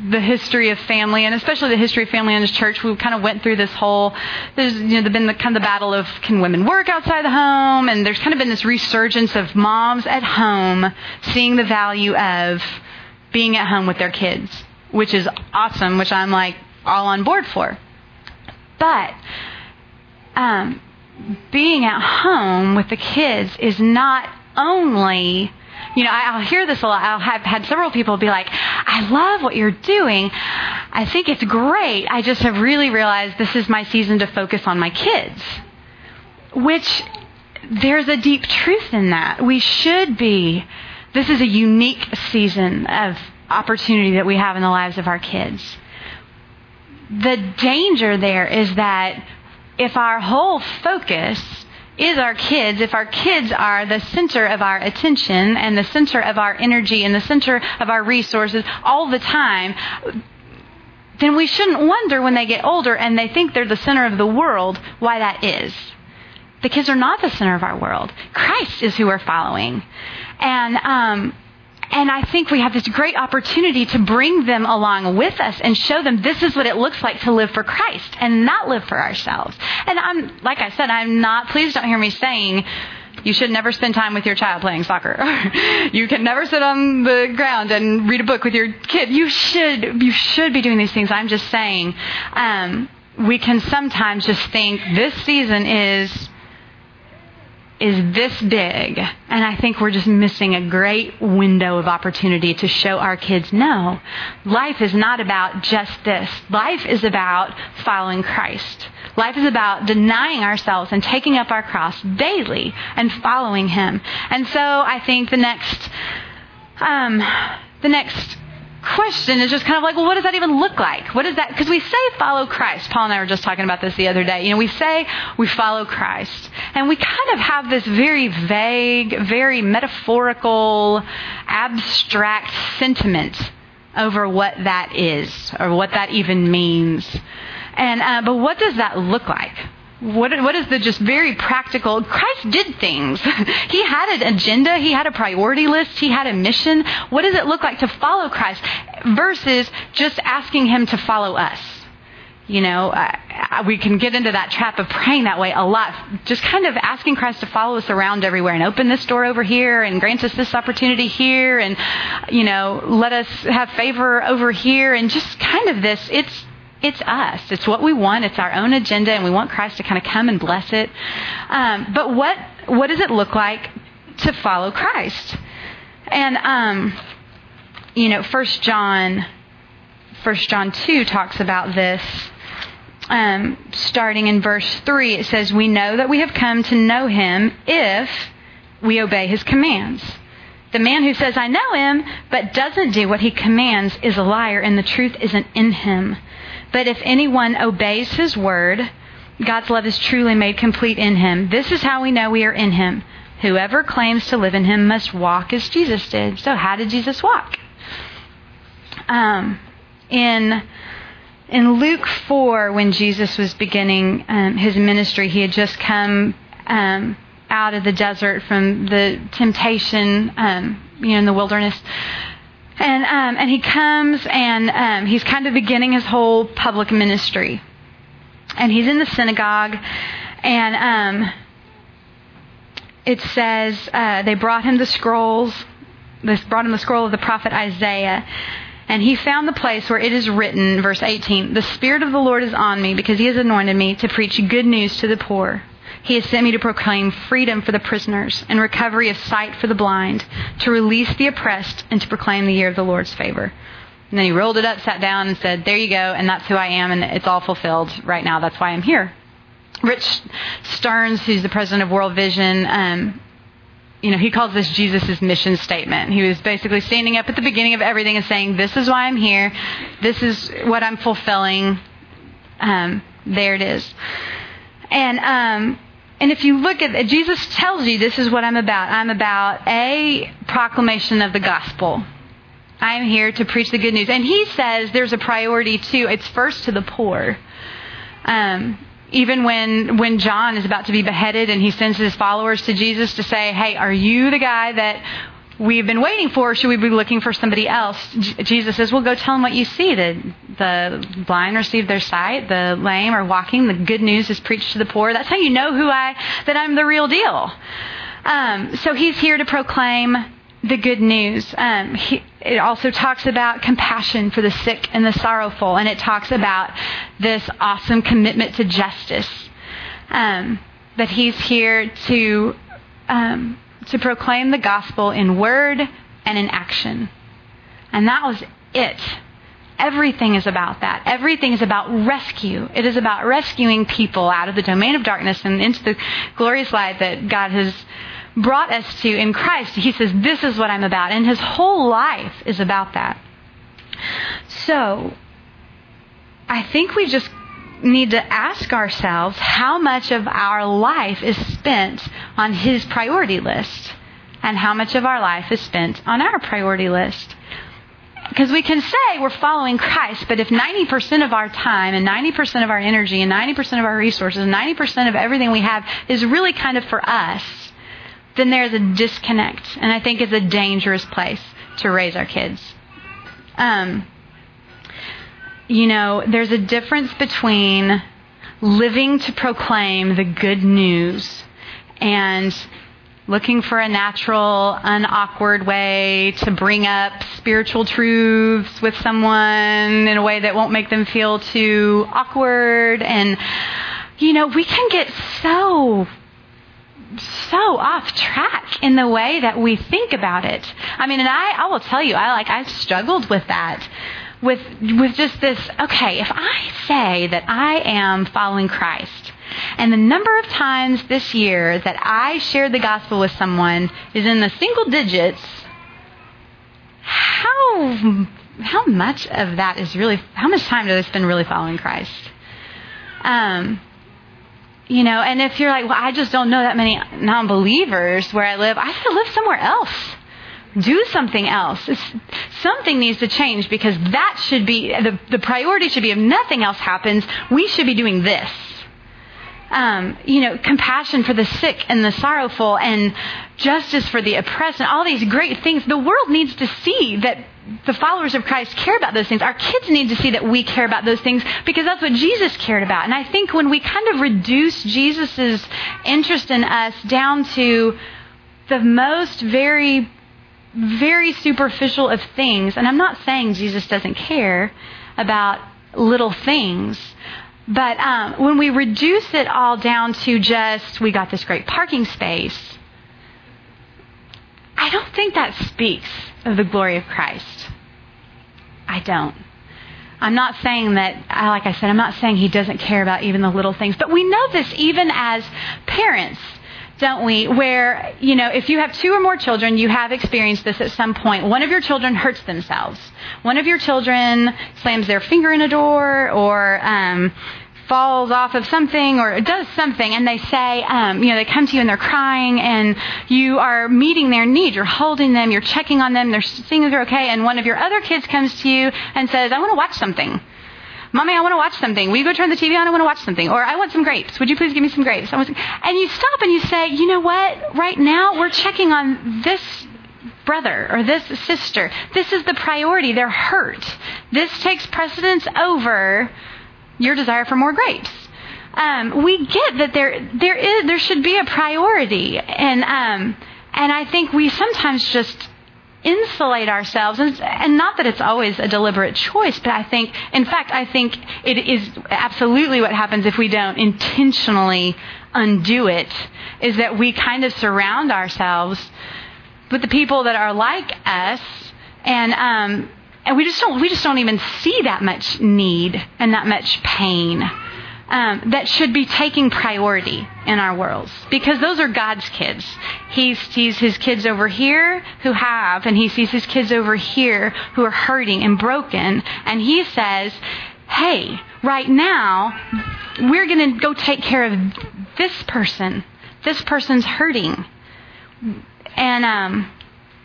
the history of family, and especially the history of family in this church, we kind of went through this whole. There's you know been the kind of the battle of can women work outside the home, and there's kind of been this resurgence of moms at home seeing the value of being at home with their kids, which is awesome, which I'm like all on board for. But um, being at home with the kids is not only you know, I'll hear this a lot. I'll have had several people be like, I love what you're doing. I think it's great. I just have really realized this is my season to focus on my kids. Which there's a deep truth in that. We should be. This is a unique season of opportunity that we have in the lives of our kids. The danger there is that if our whole focus is our kids, if our kids are the center of our attention and the center of our energy and the center of our resources all the time, then we shouldn't wonder when they get older and they think they're the center of the world why that is. The kids are not the center of our world. Christ is who we're following. And um, and I think we have this great opportunity to bring them along with us and show them this is what it looks like to live for Christ and not live for ourselves. And I'm, like I said, I'm not, please don't hear me saying, you should never spend time with your child playing soccer. you can never sit on the ground and read a book with your kid. You should, you should be doing these things. I'm just saying, um, we can sometimes just think this season is is this big. And I think we're just missing a great window of opportunity to show our kids no, life is not about just this. Life is about following Christ. Life is about denying ourselves and taking up our cross daily and following Him. And so I think the next, um, the next question is just kind of like, well, what does that even look like? What is that? Because we say follow Christ. Paul and I were just talking about this the other day. You know, we say we follow Christ. And we kind of have this very vague, very metaphorical, abstract sentiment over what that is or what that even means. And, uh, but what does that look like? What, what is the just very practical? Christ did things. he had an agenda. He had a priority list. He had a mission. What does it look like to follow Christ versus just asking him to follow us? You know, uh, we can get into that trap of praying that way a lot. Just kind of asking Christ to follow us around everywhere and open this door over here and grant us this opportunity here and, you know, let us have favor over here and just kind of this. It's it's us. It's what we want. It's our own agenda, and we want Christ to kind of come and bless it. Um, but what what does it look like to follow Christ? And um, you know, First John, First John two talks about this. Um, starting in verse three, it says, "We know that we have come to know Him if we obey His commands." The man who says, I know him, but doesn't do what he commands is a liar, and the truth isn't in him. But if anyone obeys his word, God's love is truly made complete in him. This is how we know we are in him. Whoever claims to live in him must walk as Jesus did. So, how did Jesus walk? Um, in in Luke 4, when Jesus was beginning um, his ministry, he had just come um, out of the desert from the temptation, um, you know, in the wilderness. And, um, and he comes and um, he's kind of beginning his whole public ministry. And he's in the synagogue, and um, it says uh, they brought him the scrolls. They brought him the scroll of the prophet Isaiah. And he found the place where it is written, verse 18, The Spirit of the Lord is on me because he has anointed me to preach good news to the poor. He has sent me to proclaim freedom for the prisoners and recovery of sight for the blind, to release the oppressed, and to proclaim the year of the Lord's favor. And then he rolled it up, sat down, and said, There you go, and that's who I am, and it's all fulfilled right now. That's why I'm here. Rich Stearns, who's the president of World Vision, um, you know, he calls this Jesus' mission statement. He was basically standing up at the beginning of everything and saying, This is why I'm here. This is what I'm fulfilling. Um, there it is. And, um, and if you look at it, Jesus tells you this is what I'm about. I'm about a proclamation of the gospel. I am here to preach the good news. And he says there's a priority too. It's first to the poor. Um, even when when John is about to be beheaded and he sends his followers to Jesus to say, "Hey, are you the guy that we've been waiting for? Or should we be looking for somebody else?" J- Jesus says, "Well, go tell them what you see. The the blind receive their sight, the lame are walking. The good news is preached to the poor. That's how you know who I that I'm the real deal." Um, so he's here to proclaim the good news. Um, he, it also talks about compassion for the sick and the sorrowful, and it talks about this awesome commitment to justice. Um, that he's here to um, to proclaim the gospel in word and in action, and that was it. Everything is about that. Everything is about rescue. It is about rescuing people out of the domain of darkness and into the glorious light that God has brought us to in Christ. He says, This is what I'm about. And his whole life is about that. So, I think we just need to ask ourselves how much of our life is spent on his priority list and how much of our life is spent on our priority list. Because we can say we're following Christ, but if 90% of our time and 90% of our energy and 90% of our resources and 90% of everything we have is really kind of for us, then there's a disconnect. And I think it's a dangerous place to raise our kids. Um, you know, there's a difference between living to proclaim the good news and looking for a natural, unawkward way to bring up spiritual truths with someone in a way that won't make them feel too awkward. And, you know, we can get so so off track in the way that we think about it. I mean, and I, I will tell you, I like, I've struggled with that. With, with just this, okay, if I say that I am following Christ, and the number of times this year that I shared the gospel with someone is in the single digits, how, how much of that is really, how much time do I spend really following Christ? Um, you know, and if you're like, well, I just don't know that many non believers where I live, I have to live somewhere else. Do something else. It's, something needs to change because that should be, the, the priority should be if nothing else happens, we should be doing this. Um, you know, compassion for the sick and the sorrowful and justice for the oppressed and all these great things. The world needs to see that the followers of Christ care about those things. Our kids need to see that we care about those things because that's what Jesus cared about. And I think when we kind of reduce Jesus' interest in us down to the most very, very superficial of things, and I'm not saying Jesus doesn't care about little things, but um, when we reduce it all down to just, we got this great parking space, I don't think that speaks of the glory of Christ. I don't. I'm not saying that, like I said, I'm not saying he doesn't care about even the little things, but we know this even as parents, don't we? Where, you know, if you have two or more children, you have experienced this at some point. One of your children hurts themselves. One of your children slams their finger in a door or, um, falls off of something or does something and they say, um, you know, they come to you and they're crying and you are meeting their need. You're holding them, you're checking on them, they're seeing if they're okay, and one of your other kids comes to you and says, I want to watch something. Mommy, I want to watch something. Will you go turn the TV on? I want to watch something. Or I want some grapes. Would you please give me some grapes? and you stop and you say, you know what? Right now we're checking on this brother or this sister. This is the priority. They're hurt. This takes precedence over your desire for more grapes. Um, we get that there there is there should be a priority, and um, and I think we sometimes just insulate ourselves and, and not that it's always a deliberate choice but i think in fact i think it is absolutely what happens if we don't intentionally undo it is that we kind of surround ourselves with the people that are like us and um, and we just don't we just don't even see that much need and that much pain um, that should be taking priority in our worlds because those are God's kids. He sees his kids over here who have, and he sees his kids over here who are hurting and broken, and he says, "Hey, right now, we're going to go take care of this person. This person's hurting." And um,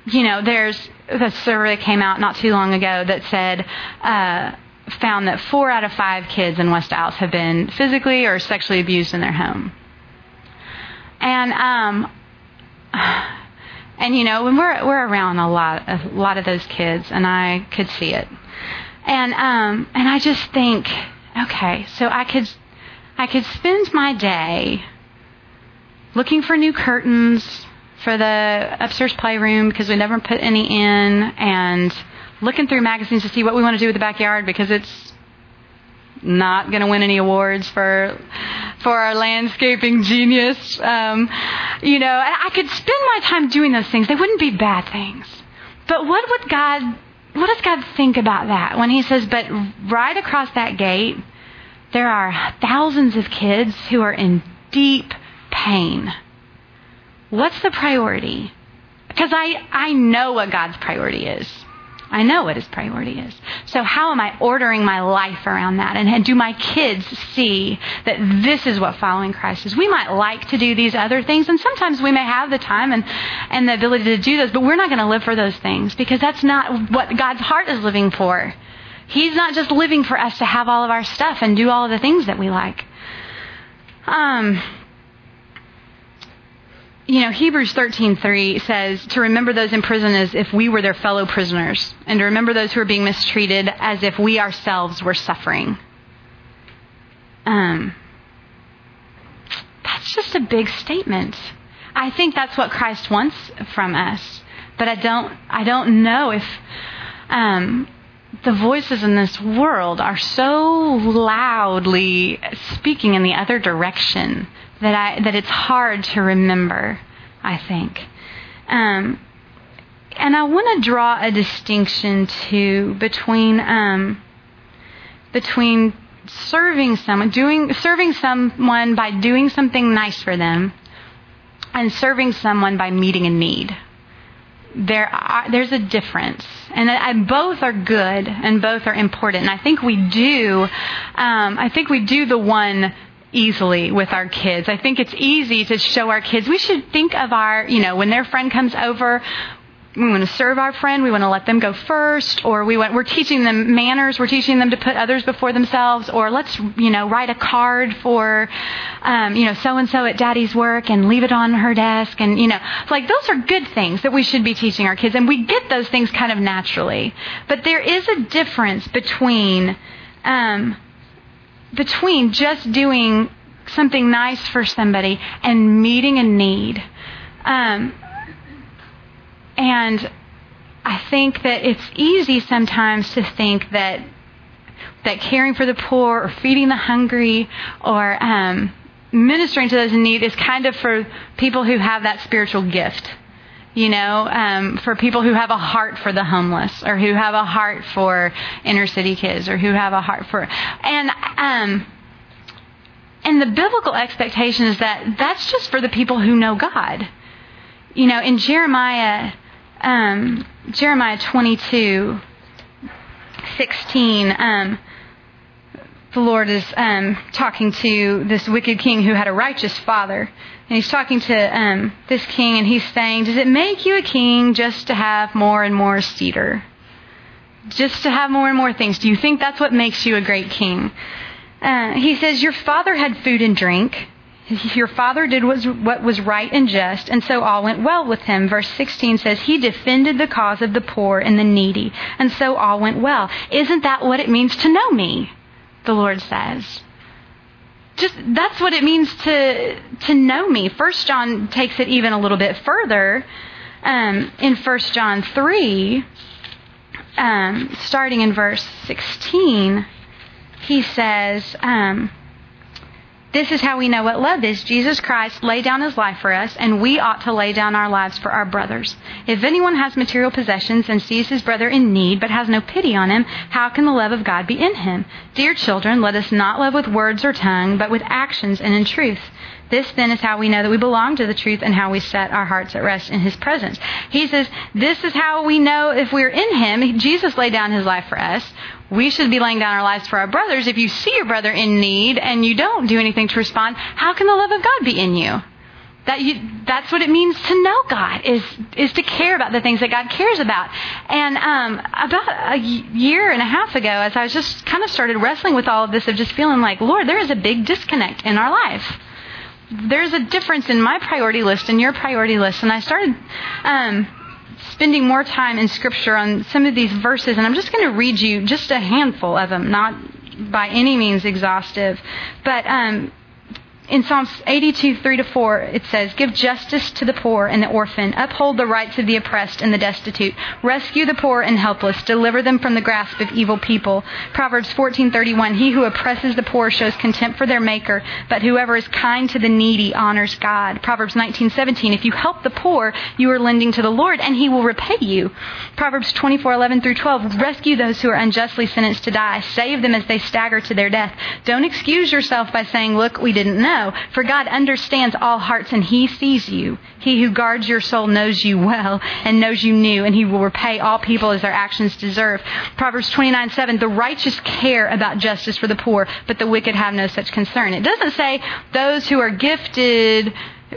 you know, there's a survey came out not too long ago that said uh, found that four out of five kids in West Allis have been physically or sexually abused in their home. And um, and you know, when we're we're around a lot a lot of those kids, and I could see it. And um, and I just think, okay, so I could I could spend my day looking for new curtains for the upstairs playroom because we never put any in, and looking through magazines to see what we want to do with the backyard because it's not going to win any awards for for our landscaping genius. Um, you know, I could spend my time doing those things. They wouldn't be bad things. But what would God? What does God think about that when He says, "But right across that gate, there are thousands of kids who are in deep pain." What's the priority? Because I, I know what God's priority is. I know what his priority is. So how am I ordering my life around that? And do my kids see that this is what following Christ is? We might like to do these other things, and sometimes we may have the time and, and the ability to do those, but we're not going to live for those things because that's not what God's heart is living for. He's not just living for us to have all of our stuff and do all of the things that we like. Um, you know, Hebrews 13:3 says to remember those in prison as if we were their fellow prisoners, and to remember those who are being mistreated as if we ourselves were suffering. Um, that's just a big statement. I think that's what Christ wants from us, but I don't. I don't know if um, the voices in this world are so loudly speaking in the other direction that I that it's hard to remember. I think, um, and I want to draw a distinction too between um, between serving someone, doing serving someone by doing something nice for them, and serving someone by meeting a need. There are, there's a difference, and I, both are good and both are important. And I think we do. Um, I think we do the one easily with our kids. I think it's easy to show our kids. We should think of our, you know, when their friend comes over, we want to serve our friend. We want to let them go first, or we want, we're teaching them manners. We're teaching them to put others before themselves, or let's, you know, write a card for, um, you know, so and so at daddy's work and leave it on her desk. And, you know, like those are good things that we should be teaching our kids. And we get those things kind of naturally. But there is a difference between, um, between just doing something nice for somebody and meeting a need. Um, and I think that it's easy sometimes to think that that caring for the poor or feeding the hungry or um, ministering to those in need is kind of for people who have that spiritual gift you know, um, for people who have a heart for the homeless or who have a heart for inner city kids or who have a heart for, and, um, and the biblical expectation is that that's just for the people who know God. You know, in Jeremiah, um, Jeremiah 22, 16, um, the Lord is um, talking to this wicked king who had a righteous father. And he's talking to um, this king, and he's saying, Does it make you a king just to have more and more cedar? just to have more and more things. Do you think that's what makes you a great king? Uh, he says, Your father had food and drink. Your father did what was right and just, and so all went well with him. Verse 16 says, He defended the cause of the poor and the needy, and so all went well. Isn't that what it means to know me? The Lord says. Just that's what it means to to know me. First John takes it even a little bit further. Um, in First John 3, um, starting in verse 16, he says, um, this is how we know what love is. Jesus Christ laid down his life for us, and we ought to lay down our lives for our brothers. If anyone has material possessions and sees his brother in need but has no pity on him, how can the love of God be in him? Dear children, let us not love with words or tongue, but with actions and in truth. This then is how we know that we belong to the truth and how we set our hearts at rest in His presence. He says, This is how we know if we're in Him. Jesus laid down His life for us. We should be laying down our lives for our brothers. If you see your brother in need and you don't do anything to respond, how can the love of God be in you? That you, that's what it means to know God is is to care about the things that God cares about. And um, about a year and a half ago, as I was just kind of started wrestling with all of this, of just feeling like, Lord, there is a big disconnect in our life there's a difference in my priority list and your priority list. And I started um, spending more time in Scripture on some of these verses, and I'm just going to read you just a handful of them, not by any means exhaustive. But um, in Psalms 82, 3 to 4, it says, Give justice to the poor and the orphan, uphold the rights of the oppressed and the destitute, rescue the poor and helpless, deliver them from the grasp of evil people. Proverbs 14:31, He who oppresses the poor shows contempt for their maker, but whoever is kind to the needy honors God. Proverbs 19:17, If you help the poor, you are lending to the Lord, and He will repay you. Proverbs 24:11 through 12, Rescue those who are unjustly sentenced to die, save them as they stagger to their death. Don't excuse yourself by saying, Look, we didn't know. For God understands all hearts and He sees you. He who guards your soul knows you well and knows you new, and He will repay all people as their actions deserve. Proverbs 29 7 The righteous care about justice for the poor, but the wicked have no such concern. It doesn't say those who are gifted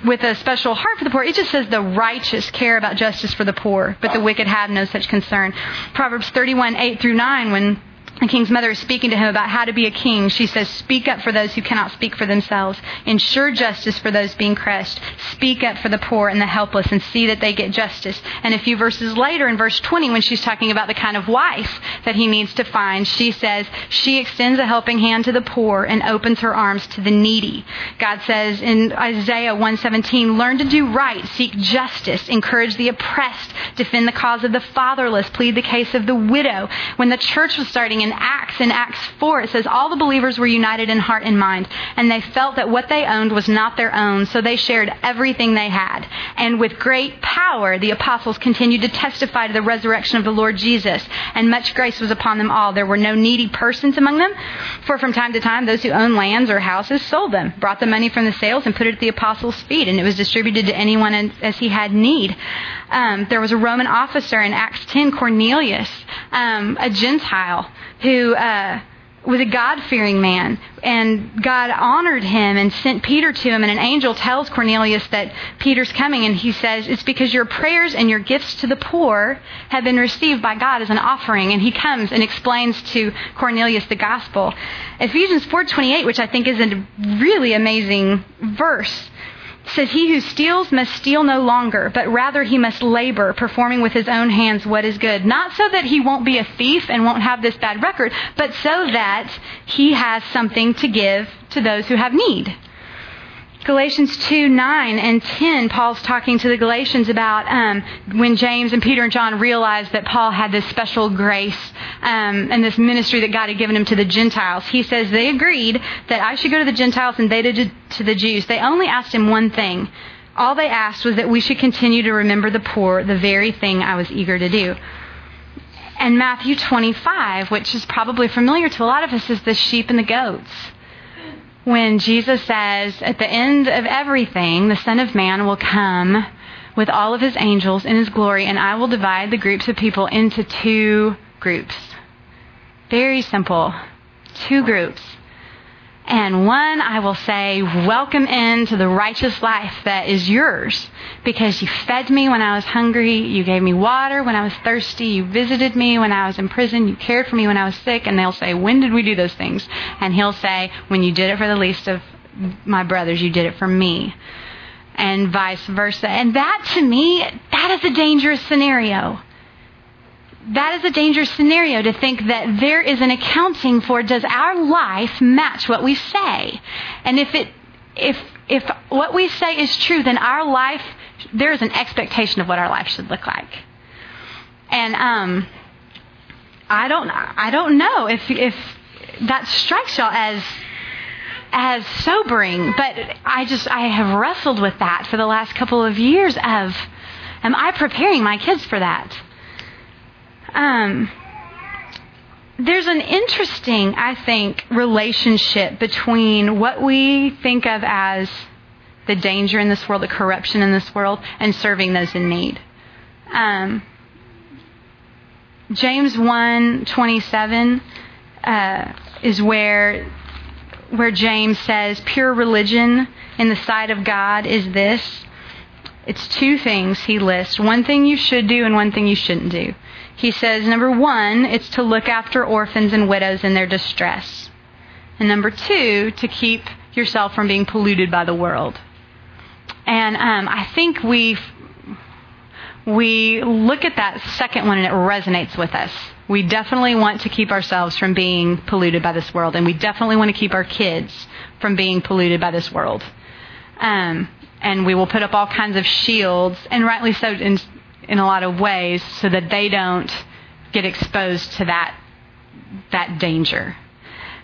with a special heart for the poor. It just says the righteous care about justice for the poor, but the wicked have no such concern. Proverbs 31 8 through 9 when the king's mother is speaking to him about how to be a king. She says, Speak up for those who cannot speak for themselves. Ensure justice for those being crushed. Speak up for the poor and the helpless and see that they get justice. And a few verses later, in verse 20, when she's talking about the kind of wife that he needs to find, she says, She extends a helping hand to the poor and opens her arms to the needy. God says in Isaiah 117, Learn to do right, seek justice, encourage the oppressed, defend the cause of the fatherless, plead the case of the widow. When the church was starting in Acts, in Acts 4, it says, All the believers were united in heart and mind, and they felt that what they owned was not their own, so they shared everything they had. And with great power, the apostles continued to testify to the resurrection of the Lord Jesus, and much grace was upon them all. There were no needy persons among them, for from time to time, those who owned lands or houses sold them, brought the money from the sales, and put it at the apostles' feet, and it was distributed to anyone as he had need. Um, there was a Roman officer in Acts 10, Cornelius, um, a Gentile, who uh, was a God fearing man. And God honored him and sent Peter to him. And an angel tells Cornelius that Peter's coming. And he says, It's because your prayers and your gifts to the poor have been received by God as an offering. And he comes and explains to Cornelius the gospel. Ephesians 4.28, which I think is a really amazing verse says, He who steals must steal no longer, but rather he must labor, performing with his own hands what is good. Not so that he won't be a thief and won't have this bad record, but so that he has something to give to those who have need. Galatians 2 9 and 10, Paul's talking to the Galatians about um, when James and Peter and John realized that Paul had this special grace um, and this ministry that God had given him to the Gentiles. He says they agreed that I should go to the Gentiles and they did to the Jews. They only asked him one thing. All they asked was that we should continue to remember the poor, the very thing I was eager to do. And Matthew 25, which is probably familiar to a lot of us, is the sheep and the goats when Jesus says, At the end of everything, the Son of Man will come with all of his angels in his glory, and I will divide the groups of people into two groups. Very simple. Two groups. And one, I will say, welcome into the righteous life that is yours because you fed me when I was hungry. You gave me water when I was thirsty. You visited me when I was in prison. You cared for me when I was sick. And they'll say, when did we do those things? And he'll say, when you did it for the least of my brothers, you did it for me. And vice versa. And that to me, that is a dangerous scenario that is a dangerous scenario to think that there is an accounting for does our life match what we say? And if it if if what we say is true, then our life there is an expectation of what our life should look like. And um I don't I don't know if if that strikes y'all as as sobering, but I just I have wrestled with that for the last couple of years of am I preparing my kids for that? Um, there's an interesting, I think, relationship between what we think of as the danger in this world, the corruption in this world, and serving those in need. Um, James 1 27 uh, is where, where James says, Pure religion in the sight of God is this. It's two things he lists one thing you should do and one thing you shouldn't do. He says, number one, it's to look after orphans and widows in their distress. And number two, to keep yourself from being polluted by the world. And um, I think we we look at that second one and it resonates with us. We definitely want to keep ourselves from being polluted by this world, and we definitely want to keep our kids from being polluted by this world. Um, and we will put up all kinds of shields, and rightly so, in in a lot of ways so that they don't get exposed to that that danger.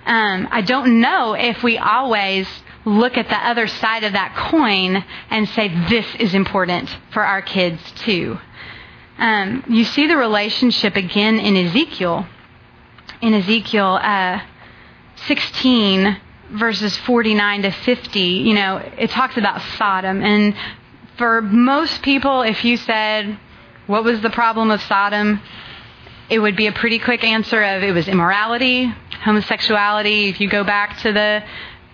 Um, I don't know if we always look at the other side of that coin and say this is important for our kids too. Um, you see the relationship again in Ezekiel. In Ezekiel uh, 16, verses 49 to 50, you know, it talks about Sodom. And for most people, if you said, what was the problem of Sodom? It would be a pretty quick answer of it was immorality, homosexuality. If you go back to the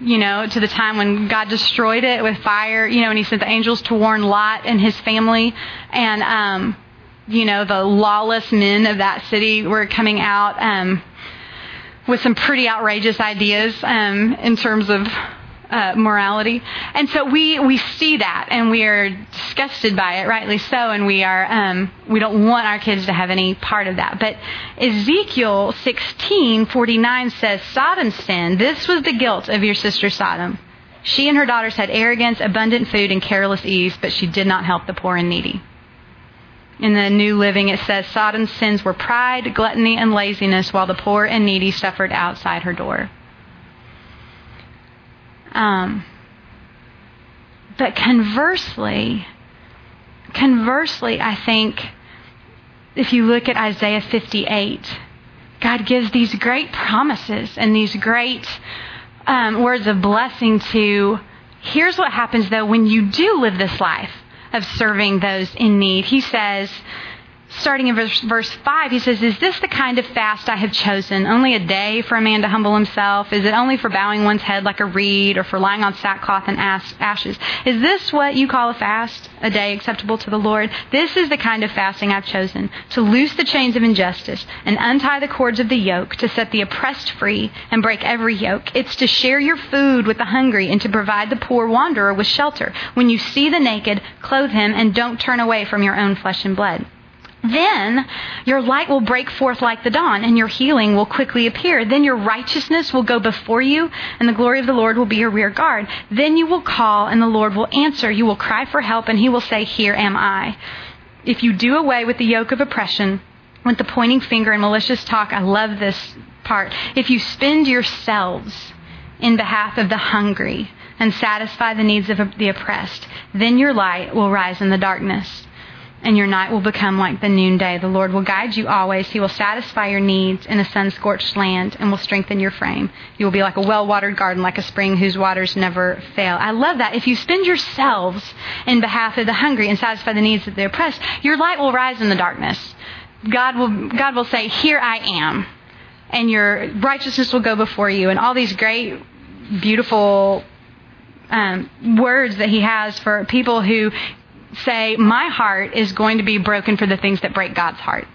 you know, to the time when God destroyed it with fire, you know, and he sent the angels to warn Lot and his family. And, um, you know, the lawless men of that city were coming out um, with some pretty outrageous ideas um, in terms of uh, morality. And so we, we see that and we are disgusted by it, rightly so, and we are, um, we don't want our kids to have any part of that. But Ezekiel 16:49 says, Sodom sinned. This was the guilt of your sister Sodom. She and her daughters had arrogance, abundant food, and careless ease, but she did not help the poor and needy. In the New Living, it says Sodom's sins were pride, gluttony, and laziness, while the poor and needy suffered outside her door. Um, but conversely, conversely, I think if you look at Isaiah 58, God gives these great promises and these great um, words of blessing to. Here's what happens though when you do live this life of serving those in need. He says, starting in verse, verse 5, he says, Is this the kind of fast I have chosen? Only a day for a man to humble himself? Is it only for bowing one's head like a reed or for lying on sackcloth and ashes? Is this what you call a fast, a day acceptable to the Lord? This is the kind of fasting I've chosen to loose the chains of injustice and untie the cords of the yoke, to set the oppressed free and break every yoke. It's to share your food with the hungry and to provide the poor wanderer with shelter. When you see the naked, clothe him and don't turn away from your own flesh and blood. Then your light will break forth like the dawn, and your healing will quickly appear. Then your righteousness will go before you, and the glory of the Lord will be your rear guard. Then you will call, and the Lord will answer. You will cry for help, and he will say, Here am I. If you do away with the yoke of oppression, with the pointing finger and malicious talk, I love this part. If you spend yourselves in behalf of the hungry and satisfy the needs of the oppressed, then your light will rise in the darkness and your night will become like the noonday. The Lord will guide you always. He will satisfy your needs in a sun scorched land and will strengthen your frame. You will be like a well watered garden, like a spring whose waters never fail. I love that. If you spend yourselves in behalf of the hungry and satisfy the needs of the oppressed, your light will rise in the darkness. God will, God will say, Here I am. And your righteousness will go before you, and all these great beautiful um, words that he has for people who say, My heart is going to be broken for the things that break God's heart.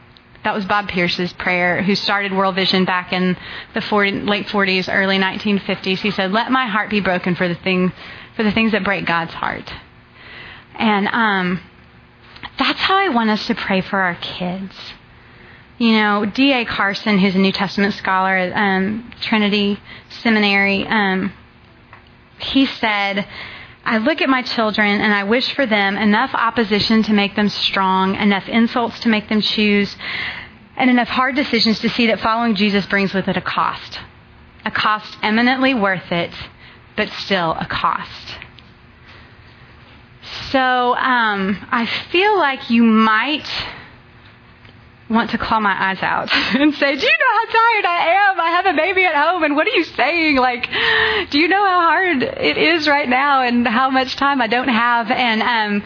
That was Bob Pierce's prayer, who started World Vision back in the 40, late 40s, early 1950s. He said, "Let my heart be broken for the thing, for the things that break God's heart." And um, that's how I want us to pray for our kids. You know, D.A. Carson, who's a New Testament scholar at um, Trinity Seminary, um, he said, I look at my children and I wish for them enough opposition to make them strong, enough insults to make them choose, and enough hard decisions to see that following Jesus brings with it a cost. A cost eminently worth it, but still a cost. So um, I feel like you might want to claw my eyes out and say, Do you know how tired I am? I have a baby at home, and what are you saying? Like, do you know how hard it is right now and how much time I don't have? And, um,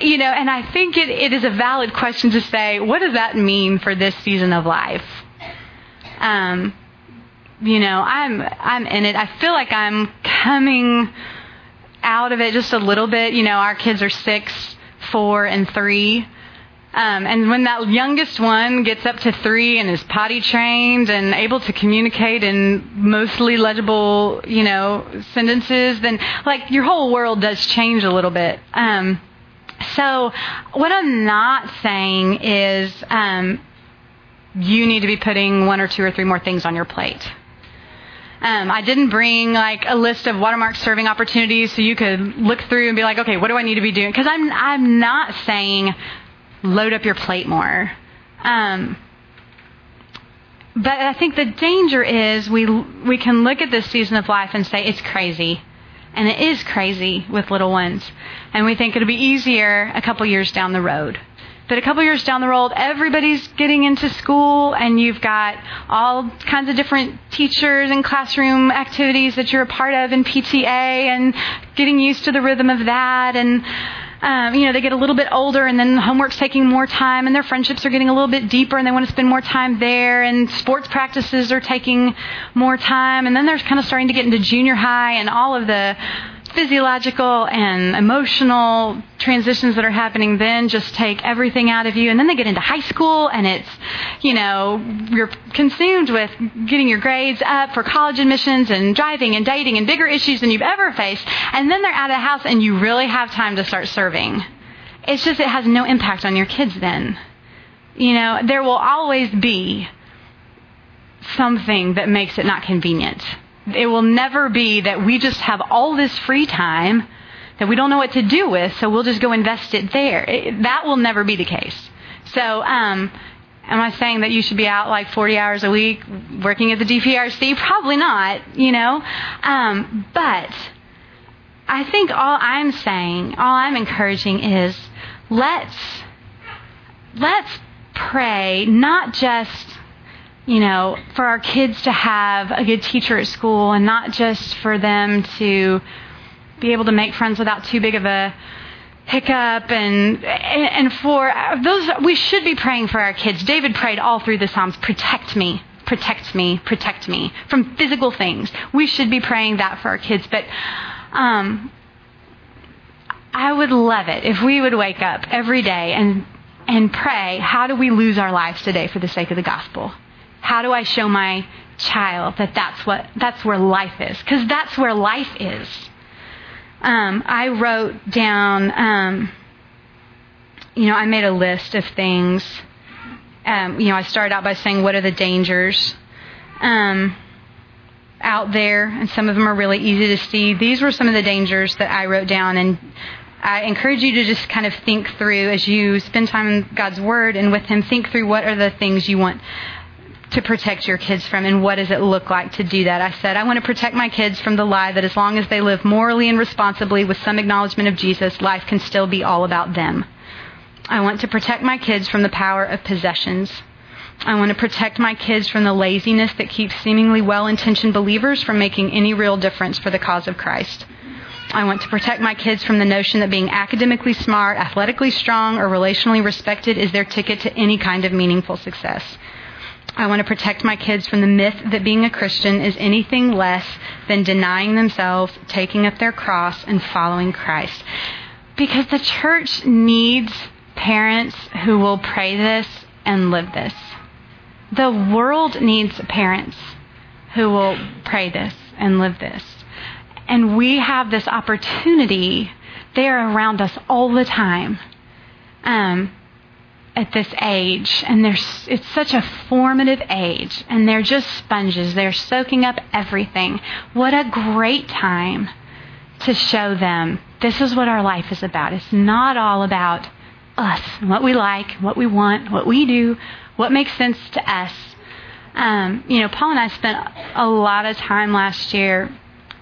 you know, and I think it, it is a valid question to say, What does that mean for this season of life? Um, you know, I'm I'm in it. I feel like I'm coming out of it just a little bit. You know, our kids are six, four, and three. Um, and when that youngest one gets up to three and is potty trained and able to communicate in mostly legible, you know, sentences, then like your whole world does change a little bit. Um, so what I'm not saying is um, you need to be putting one or two or three more things on your plate. Um, I didn't bring like a list of watermark serving opportunities so you could look through and be like, okay, what do I need to be doing? Because I'm I'm not saying load up your plate more. Um, but I think the danger is we we can look at this season of life and say it's crazy, and it is crazy with little ones, and we think it'll be easier a couple years down the road. But a couple years down the road, everybody's getting into school, and you've got all kinds of different teachers and classroom activities that you're a part of, and PTA, and getting used to the rhythm of that, and um, you know, they get a little bit older and then homework's taking more time and their friendships are getting a little bit deeper and they want to spend more time there and sports practices are taking more time. And then they're kind of starting to get into junior high and all of the physiological and emotional transitions that are happening then just take everything out of you. And then they get into high school and it's, you know, you're consumed with getting your grades up for college admissions and driving and dating and bigger issues than you've ever faced. And then they're out of the house and you really have time to start serving. It's just, it has no impact on your kids then. You know, there will always be something that makes it not convenient it will never be that we just have all this free time that we don't know what to do with, so we'll just go invest it there. It, that will never be the case. So, um, am I saying that you should be out like 40 hours a week working at the DPRC? Probably not, you know. Um, but I think all I'm saying, all I'm encouraging is let's let's pray not just you know, for our kids to have a good teacher at school and not just for them to be able to make friends without too big of a hiccup and and for those we should be praying for our kids. David prayed all through the Psalms, protect me, protect me, protect me from physical things. We should be praying that for our kids, but um I would love it if we would wake up every day and and pray, how do we lose our lives today for the sake of the gospel? How do I show my child that that's what that's where life is? Because that's where life is. Um, I wrote down. Um, you know, I made a list of things. Um, you know, I started out by saying, "What are the dangers?" Um, out there, and some of them are really easy to see. These were some of the dangers that I wrote down, and I encourage you to just kind of think through as you spend time in God's Word and with Him. Think through what are the things you want to protect your kids from and what does it look like to do that? I said, I want to protect my kids from the lie that as long as they live morally and responsibly with some acknowledgement of Jesus, life can still be all about them. I want to protect my kids from the power of possessions. I want to protect my kids from the laziness that keeps seemingly well intentioned believers from making any real difference for the cause of Christ. I want to protect my kids from the notion that being academically smart, athletically strong, or relationally respected is their ticket to any kind of meaningful success. I want to protect my kids from the myth that being a Christian is anything less than denying themselves, taking up their cross, and following Christ. Because the church needs parents who will pray this and live this. The world needs parents who will pray this and live this. And we have this opportunity. They are around us all the time. Um, at this age, and it's such a formative age, and they're just sponges. They're soaking up everything. What a great time to show them this is what our life is about. It's not all about us, what we like, what we want, what we do, what makes sense to us. Um, you know, Paul and I spent a lot of time last year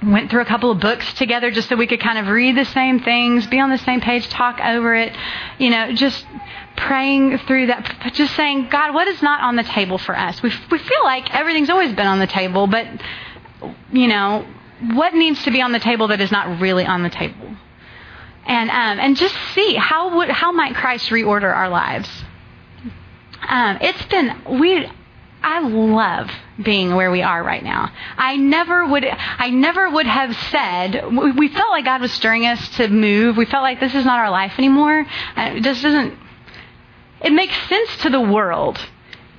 went through a couple of books together just so we could kind of read the same things, be on the same page, talk over it, you know, just praying through that, just saying, God, what is not on the table for us? We, we feel like everything's always been on the table, but, you know, what needs to be on the table that is not really on the table? And, um, and just see how would, how might Christ reorder our lives? Um, it's been, we, I love being where we are right now. I never would I never would have said we felt like God was stirring us to move. We felt like this is not our life anymore. Uh, it just doesn't it makes sense to the world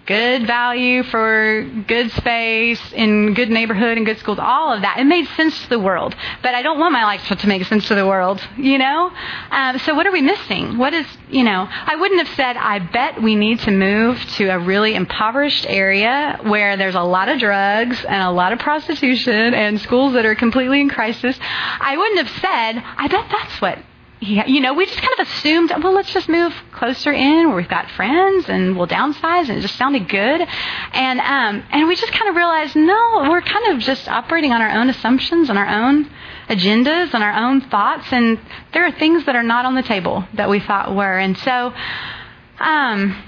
good value for good space in good neighborhood and good schools, all of that. It made sense to the world. But I don't want my life to make sense to the world, you know? Um, so what are we missing? What is, you know, I wouldn't have said, I bet we need to move to a really impoverished area where there's a lot of drugs and a lot of prostitution and schools that are completely in crisis. I wouldn't have said, I bet that's what he, you know, we just kind of assumed, well, let's just move closer in where we've got friends and we'll downsize, and it just sounded good. And um, and we just kind of realized, no, we're kind of just operating on our own assumptions and our own agendas and our own thoughts, and there are things that are not on the table that we thought were. And so, um,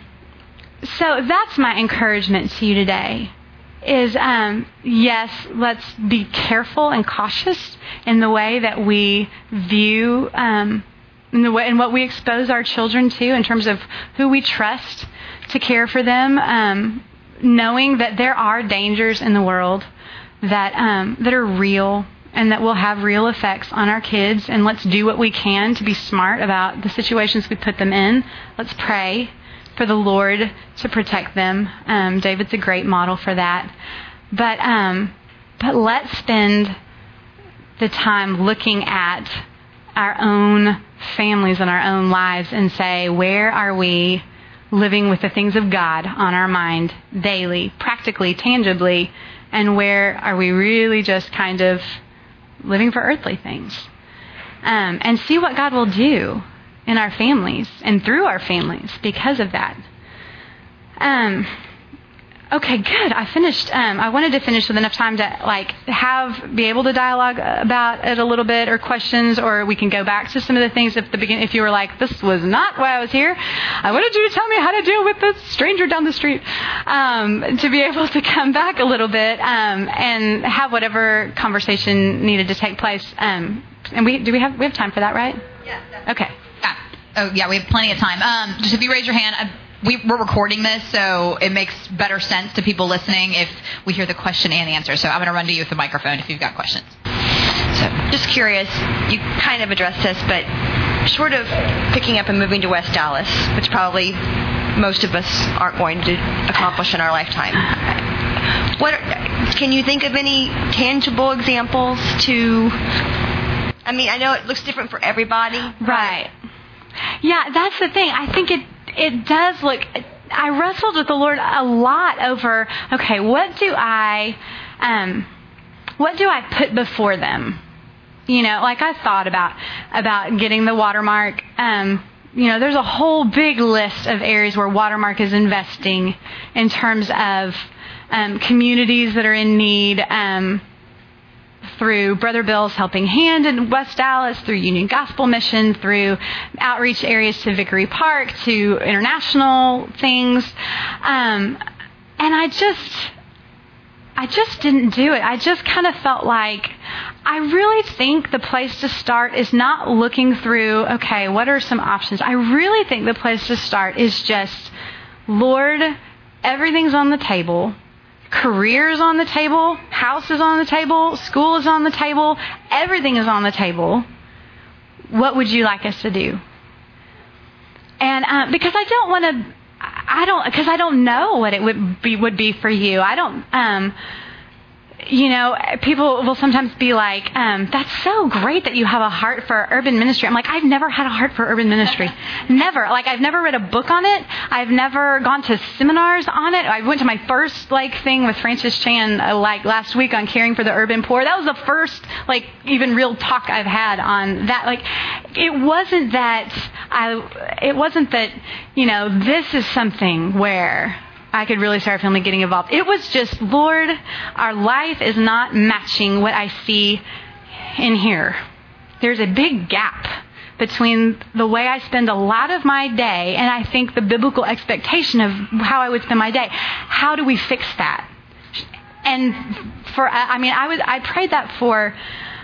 so that's my encouragement to you today is um, yes, let's be careful and cautious in the way that we view, um, in the way in what we expose our children to, in terms of who we trust to care for them, um, knowing that there are dangers in the world that um, that are real and that will have real effects on our kids. And let's do what we can to be smart about the situations we put them in. Let's pray for the Lord to protect them. Um, David's a great model for that. But um, but let's spend the time looking at our own families and our own lives and say, where are we living with the things of God on our mind daily, practically, tangibly, and where are we really just kind of living for earthly things? Um, and see what God will do in our families and through our families because of that. Um, okay, good. I finished. Um, I wanted to finish with enough time to like have be able to dialogue about it a little bit, or questions, or we can go back to some of the things at the beginning. If you were like, "This was not why I was here," I wanted you to tell me how to deal with this stranger down the street. Um, to be able to come back a little bit um, and have whatever conversation needed to take place. Um, and we do we have we have time for that, right? Yeah. Okay. Oh yeah, we have plenty of time. Um, just if you raise your hand. I, we, are recording this, so it makes better sense to people listening if we hear the question and the answer. So I'm going to run to you with the microphone if you've got questions. So, just curious, you kind of addressed this, but short of picking up and moving to West Dallas, which probably most of us aren't going to accomplish in our lifetime, what can you think of any tangible examples to? I mean, I know it looks different for everybody. Right. Yeah, that's the thing. I think it it does look. I wrestled with the Lord a lot over. Okay, what do I, um, what do I put before them? You know, like I thought about about getting the watermark. Um, you know, there's a whole big list of areas where Watermark is investing in terms of um, communities that are in need. Um, through Brother Bill's Helping Hand in West Dallas, through Union Gospel Mission, through outreach areas to Vickery Park, to international things. Um, and I just, I just didn't do it. I just kind of felt like I really think the place to start is not looking through, okay, what are some options? I really think the place to start is just, Lord, everything's on the table. Careers on the table, house is on the table, school is on the table, everything is on the table. What would you like us to do? And uh, because I don't want to, I don't, because I don't know what it would be would be for you. I don't. Um, you know, people will sometimes be like, um, that's so great that you have a heart for urban ministry. I'm like, I've never had a heart for urban ministry. never. Like, I've never read a book on it. I've never gone to seminars on it. I went to my first, like, thing with Francis Chan, uh, like, last week on caring for the urban poor. That was the first, like, even real talk I've had on that. Like, it wasn't that I, it wasn't that, you know, this is something where I could really start feeling getting involved. It was just, Lord, our life is not matching what I see in here. There's a big gap between the way I spend a lot of my day and I think the biblical expectation of how I would spend my day. How do we fix that? And for, I mean, I was, I prayed that for,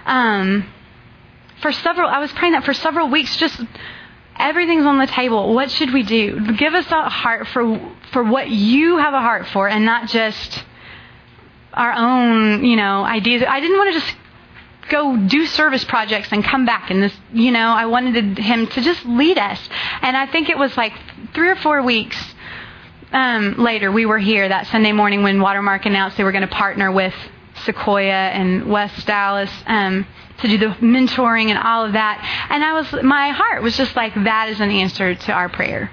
um, for several, I was praying that for several weeks, just Everything's on the table. What should we do? Give us a heart for for what you have a heart for and not just our own, you know, ideas. I didn't want to just go do service projects and come back and this, you know, I wanted him to just lead us. And I think it was like 3 or 4 weeks um, later we were here that Sunday morning when Watermark announced they were going to partner with Sequoia and West Dallas. Um, to do the mentoring and all of that. And I was, my heart was just like, that is an answer to our prayer.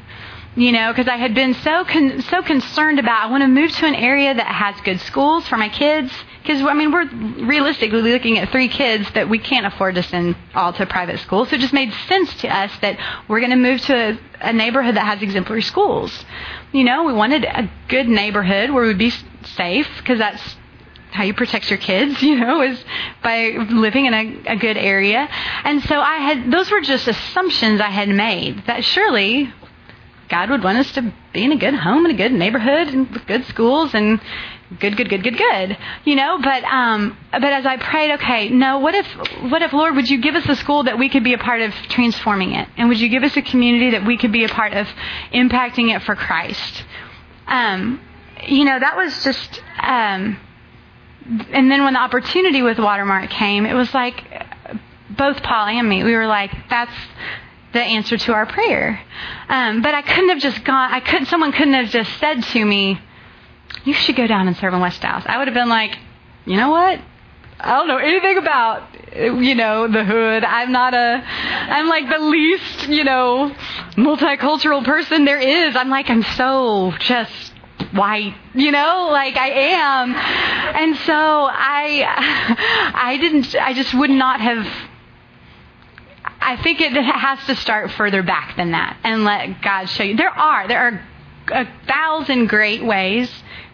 You know, because I had been so con- so concerned about I want to move to an area that has good schools for my kids. Because I mean, we're realistically looking at three kids that we can't afford to send all to private schools. So it just made sense to us that we're going to move to a, a neighborhood that has exemplary schools. You know, we wanted a good neighborhood where we'd be safe because that's how you protect your kids, you know, is by living in a, a good area. And so I had, those were just assumptions I had made that surely God would want us to be in a good home, and a good neighborhood, and good schools, and good, good, good, good, good. You know, but um, but as I prayed, okay, no, what if, what if, Lord, would you give us a school that we could be a part of transforming it, and would you give us a community that we could be a part of impacting it for Christ? Um, you know, that was just um, and then when the opportunity with Watermark came, it was like both Paul and me, we were like, that's the answer to our prayer. Um, but I couldn't have just gone, I couldn't, someone couldn't have just said to me, you should go down and serve in West Dallas. I would have been like, you know what? I don't know anything about, you know, the hood. I'm not a, I'm like the least, you know, multicultural person there is. I'm like, I'm so just white, you know, like I am. And so I, I didn't, I just would not have, I think it has to start further back than that and let God show you. There are, there are a thousand great ways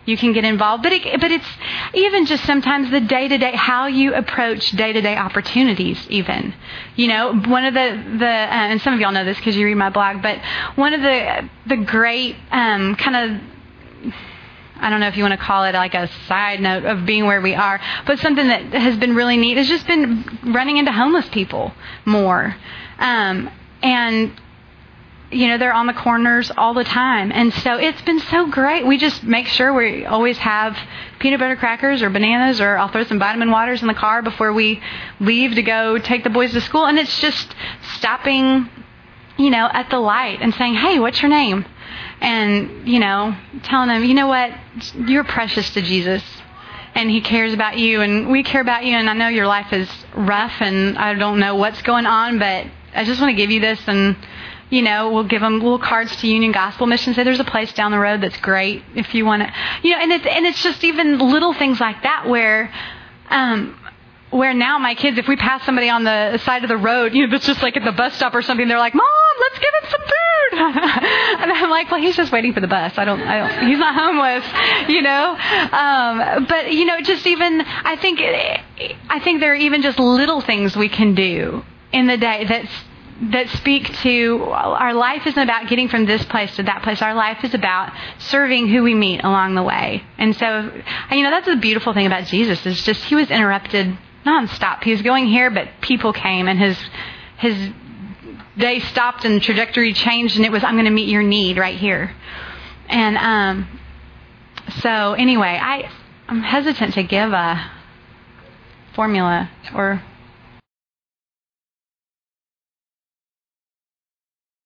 you can get involved. But it, but it's even just sometimes the day to day how you approach day to day opportunities. Even you know one of the the uh, and some of y'all know this because you read my blog. But one of the the great um, kind of I don't know if you want to call it like a side note of being where we are, but something that has been really neat has just been running into homeless people more. Um, and you know they're on the corners all the time. And so it's been so great. We just make sure we always have peanut butter crackers or bananas or i'll throw some vitamin waters in the car before we leave to go take the boys to school. And it's just stopping you know at the light and saying hey what's your name and, you know, telling them, you know what, you're precious to Jesus and he cares about you and we care about you and I know your life is rough and I don't know what's going on, but I just want to give you this and you know, we'll give them little cards to Union Gospel Mission. Say there's a place down the road that's great if you want to, you know, and it's and it's just even little things like that where, um, where now my kids, if we pass somebody on the side of the road, you know, that's just like at the bus stop or something, they're like, "Mom, let's give him some food," and I'm like, "Well, he's just waiting for the bus. I don't, I don't he's not homeless, you know." Um, but you know, just even, I think, I think there are even just little things we can do in the day that's that speak to our life isn't about getting from this place to that place. Our life is about serving who we meet along the way. And so, you know, that's the beautiful thing about Jesus is just he was interrupted nonstop. He was going here, but people came, and his his day stopped, and trajectory changed, and it was I'm going to meet your need right here. And um, so anyway, I I'm hesitant to give a formula or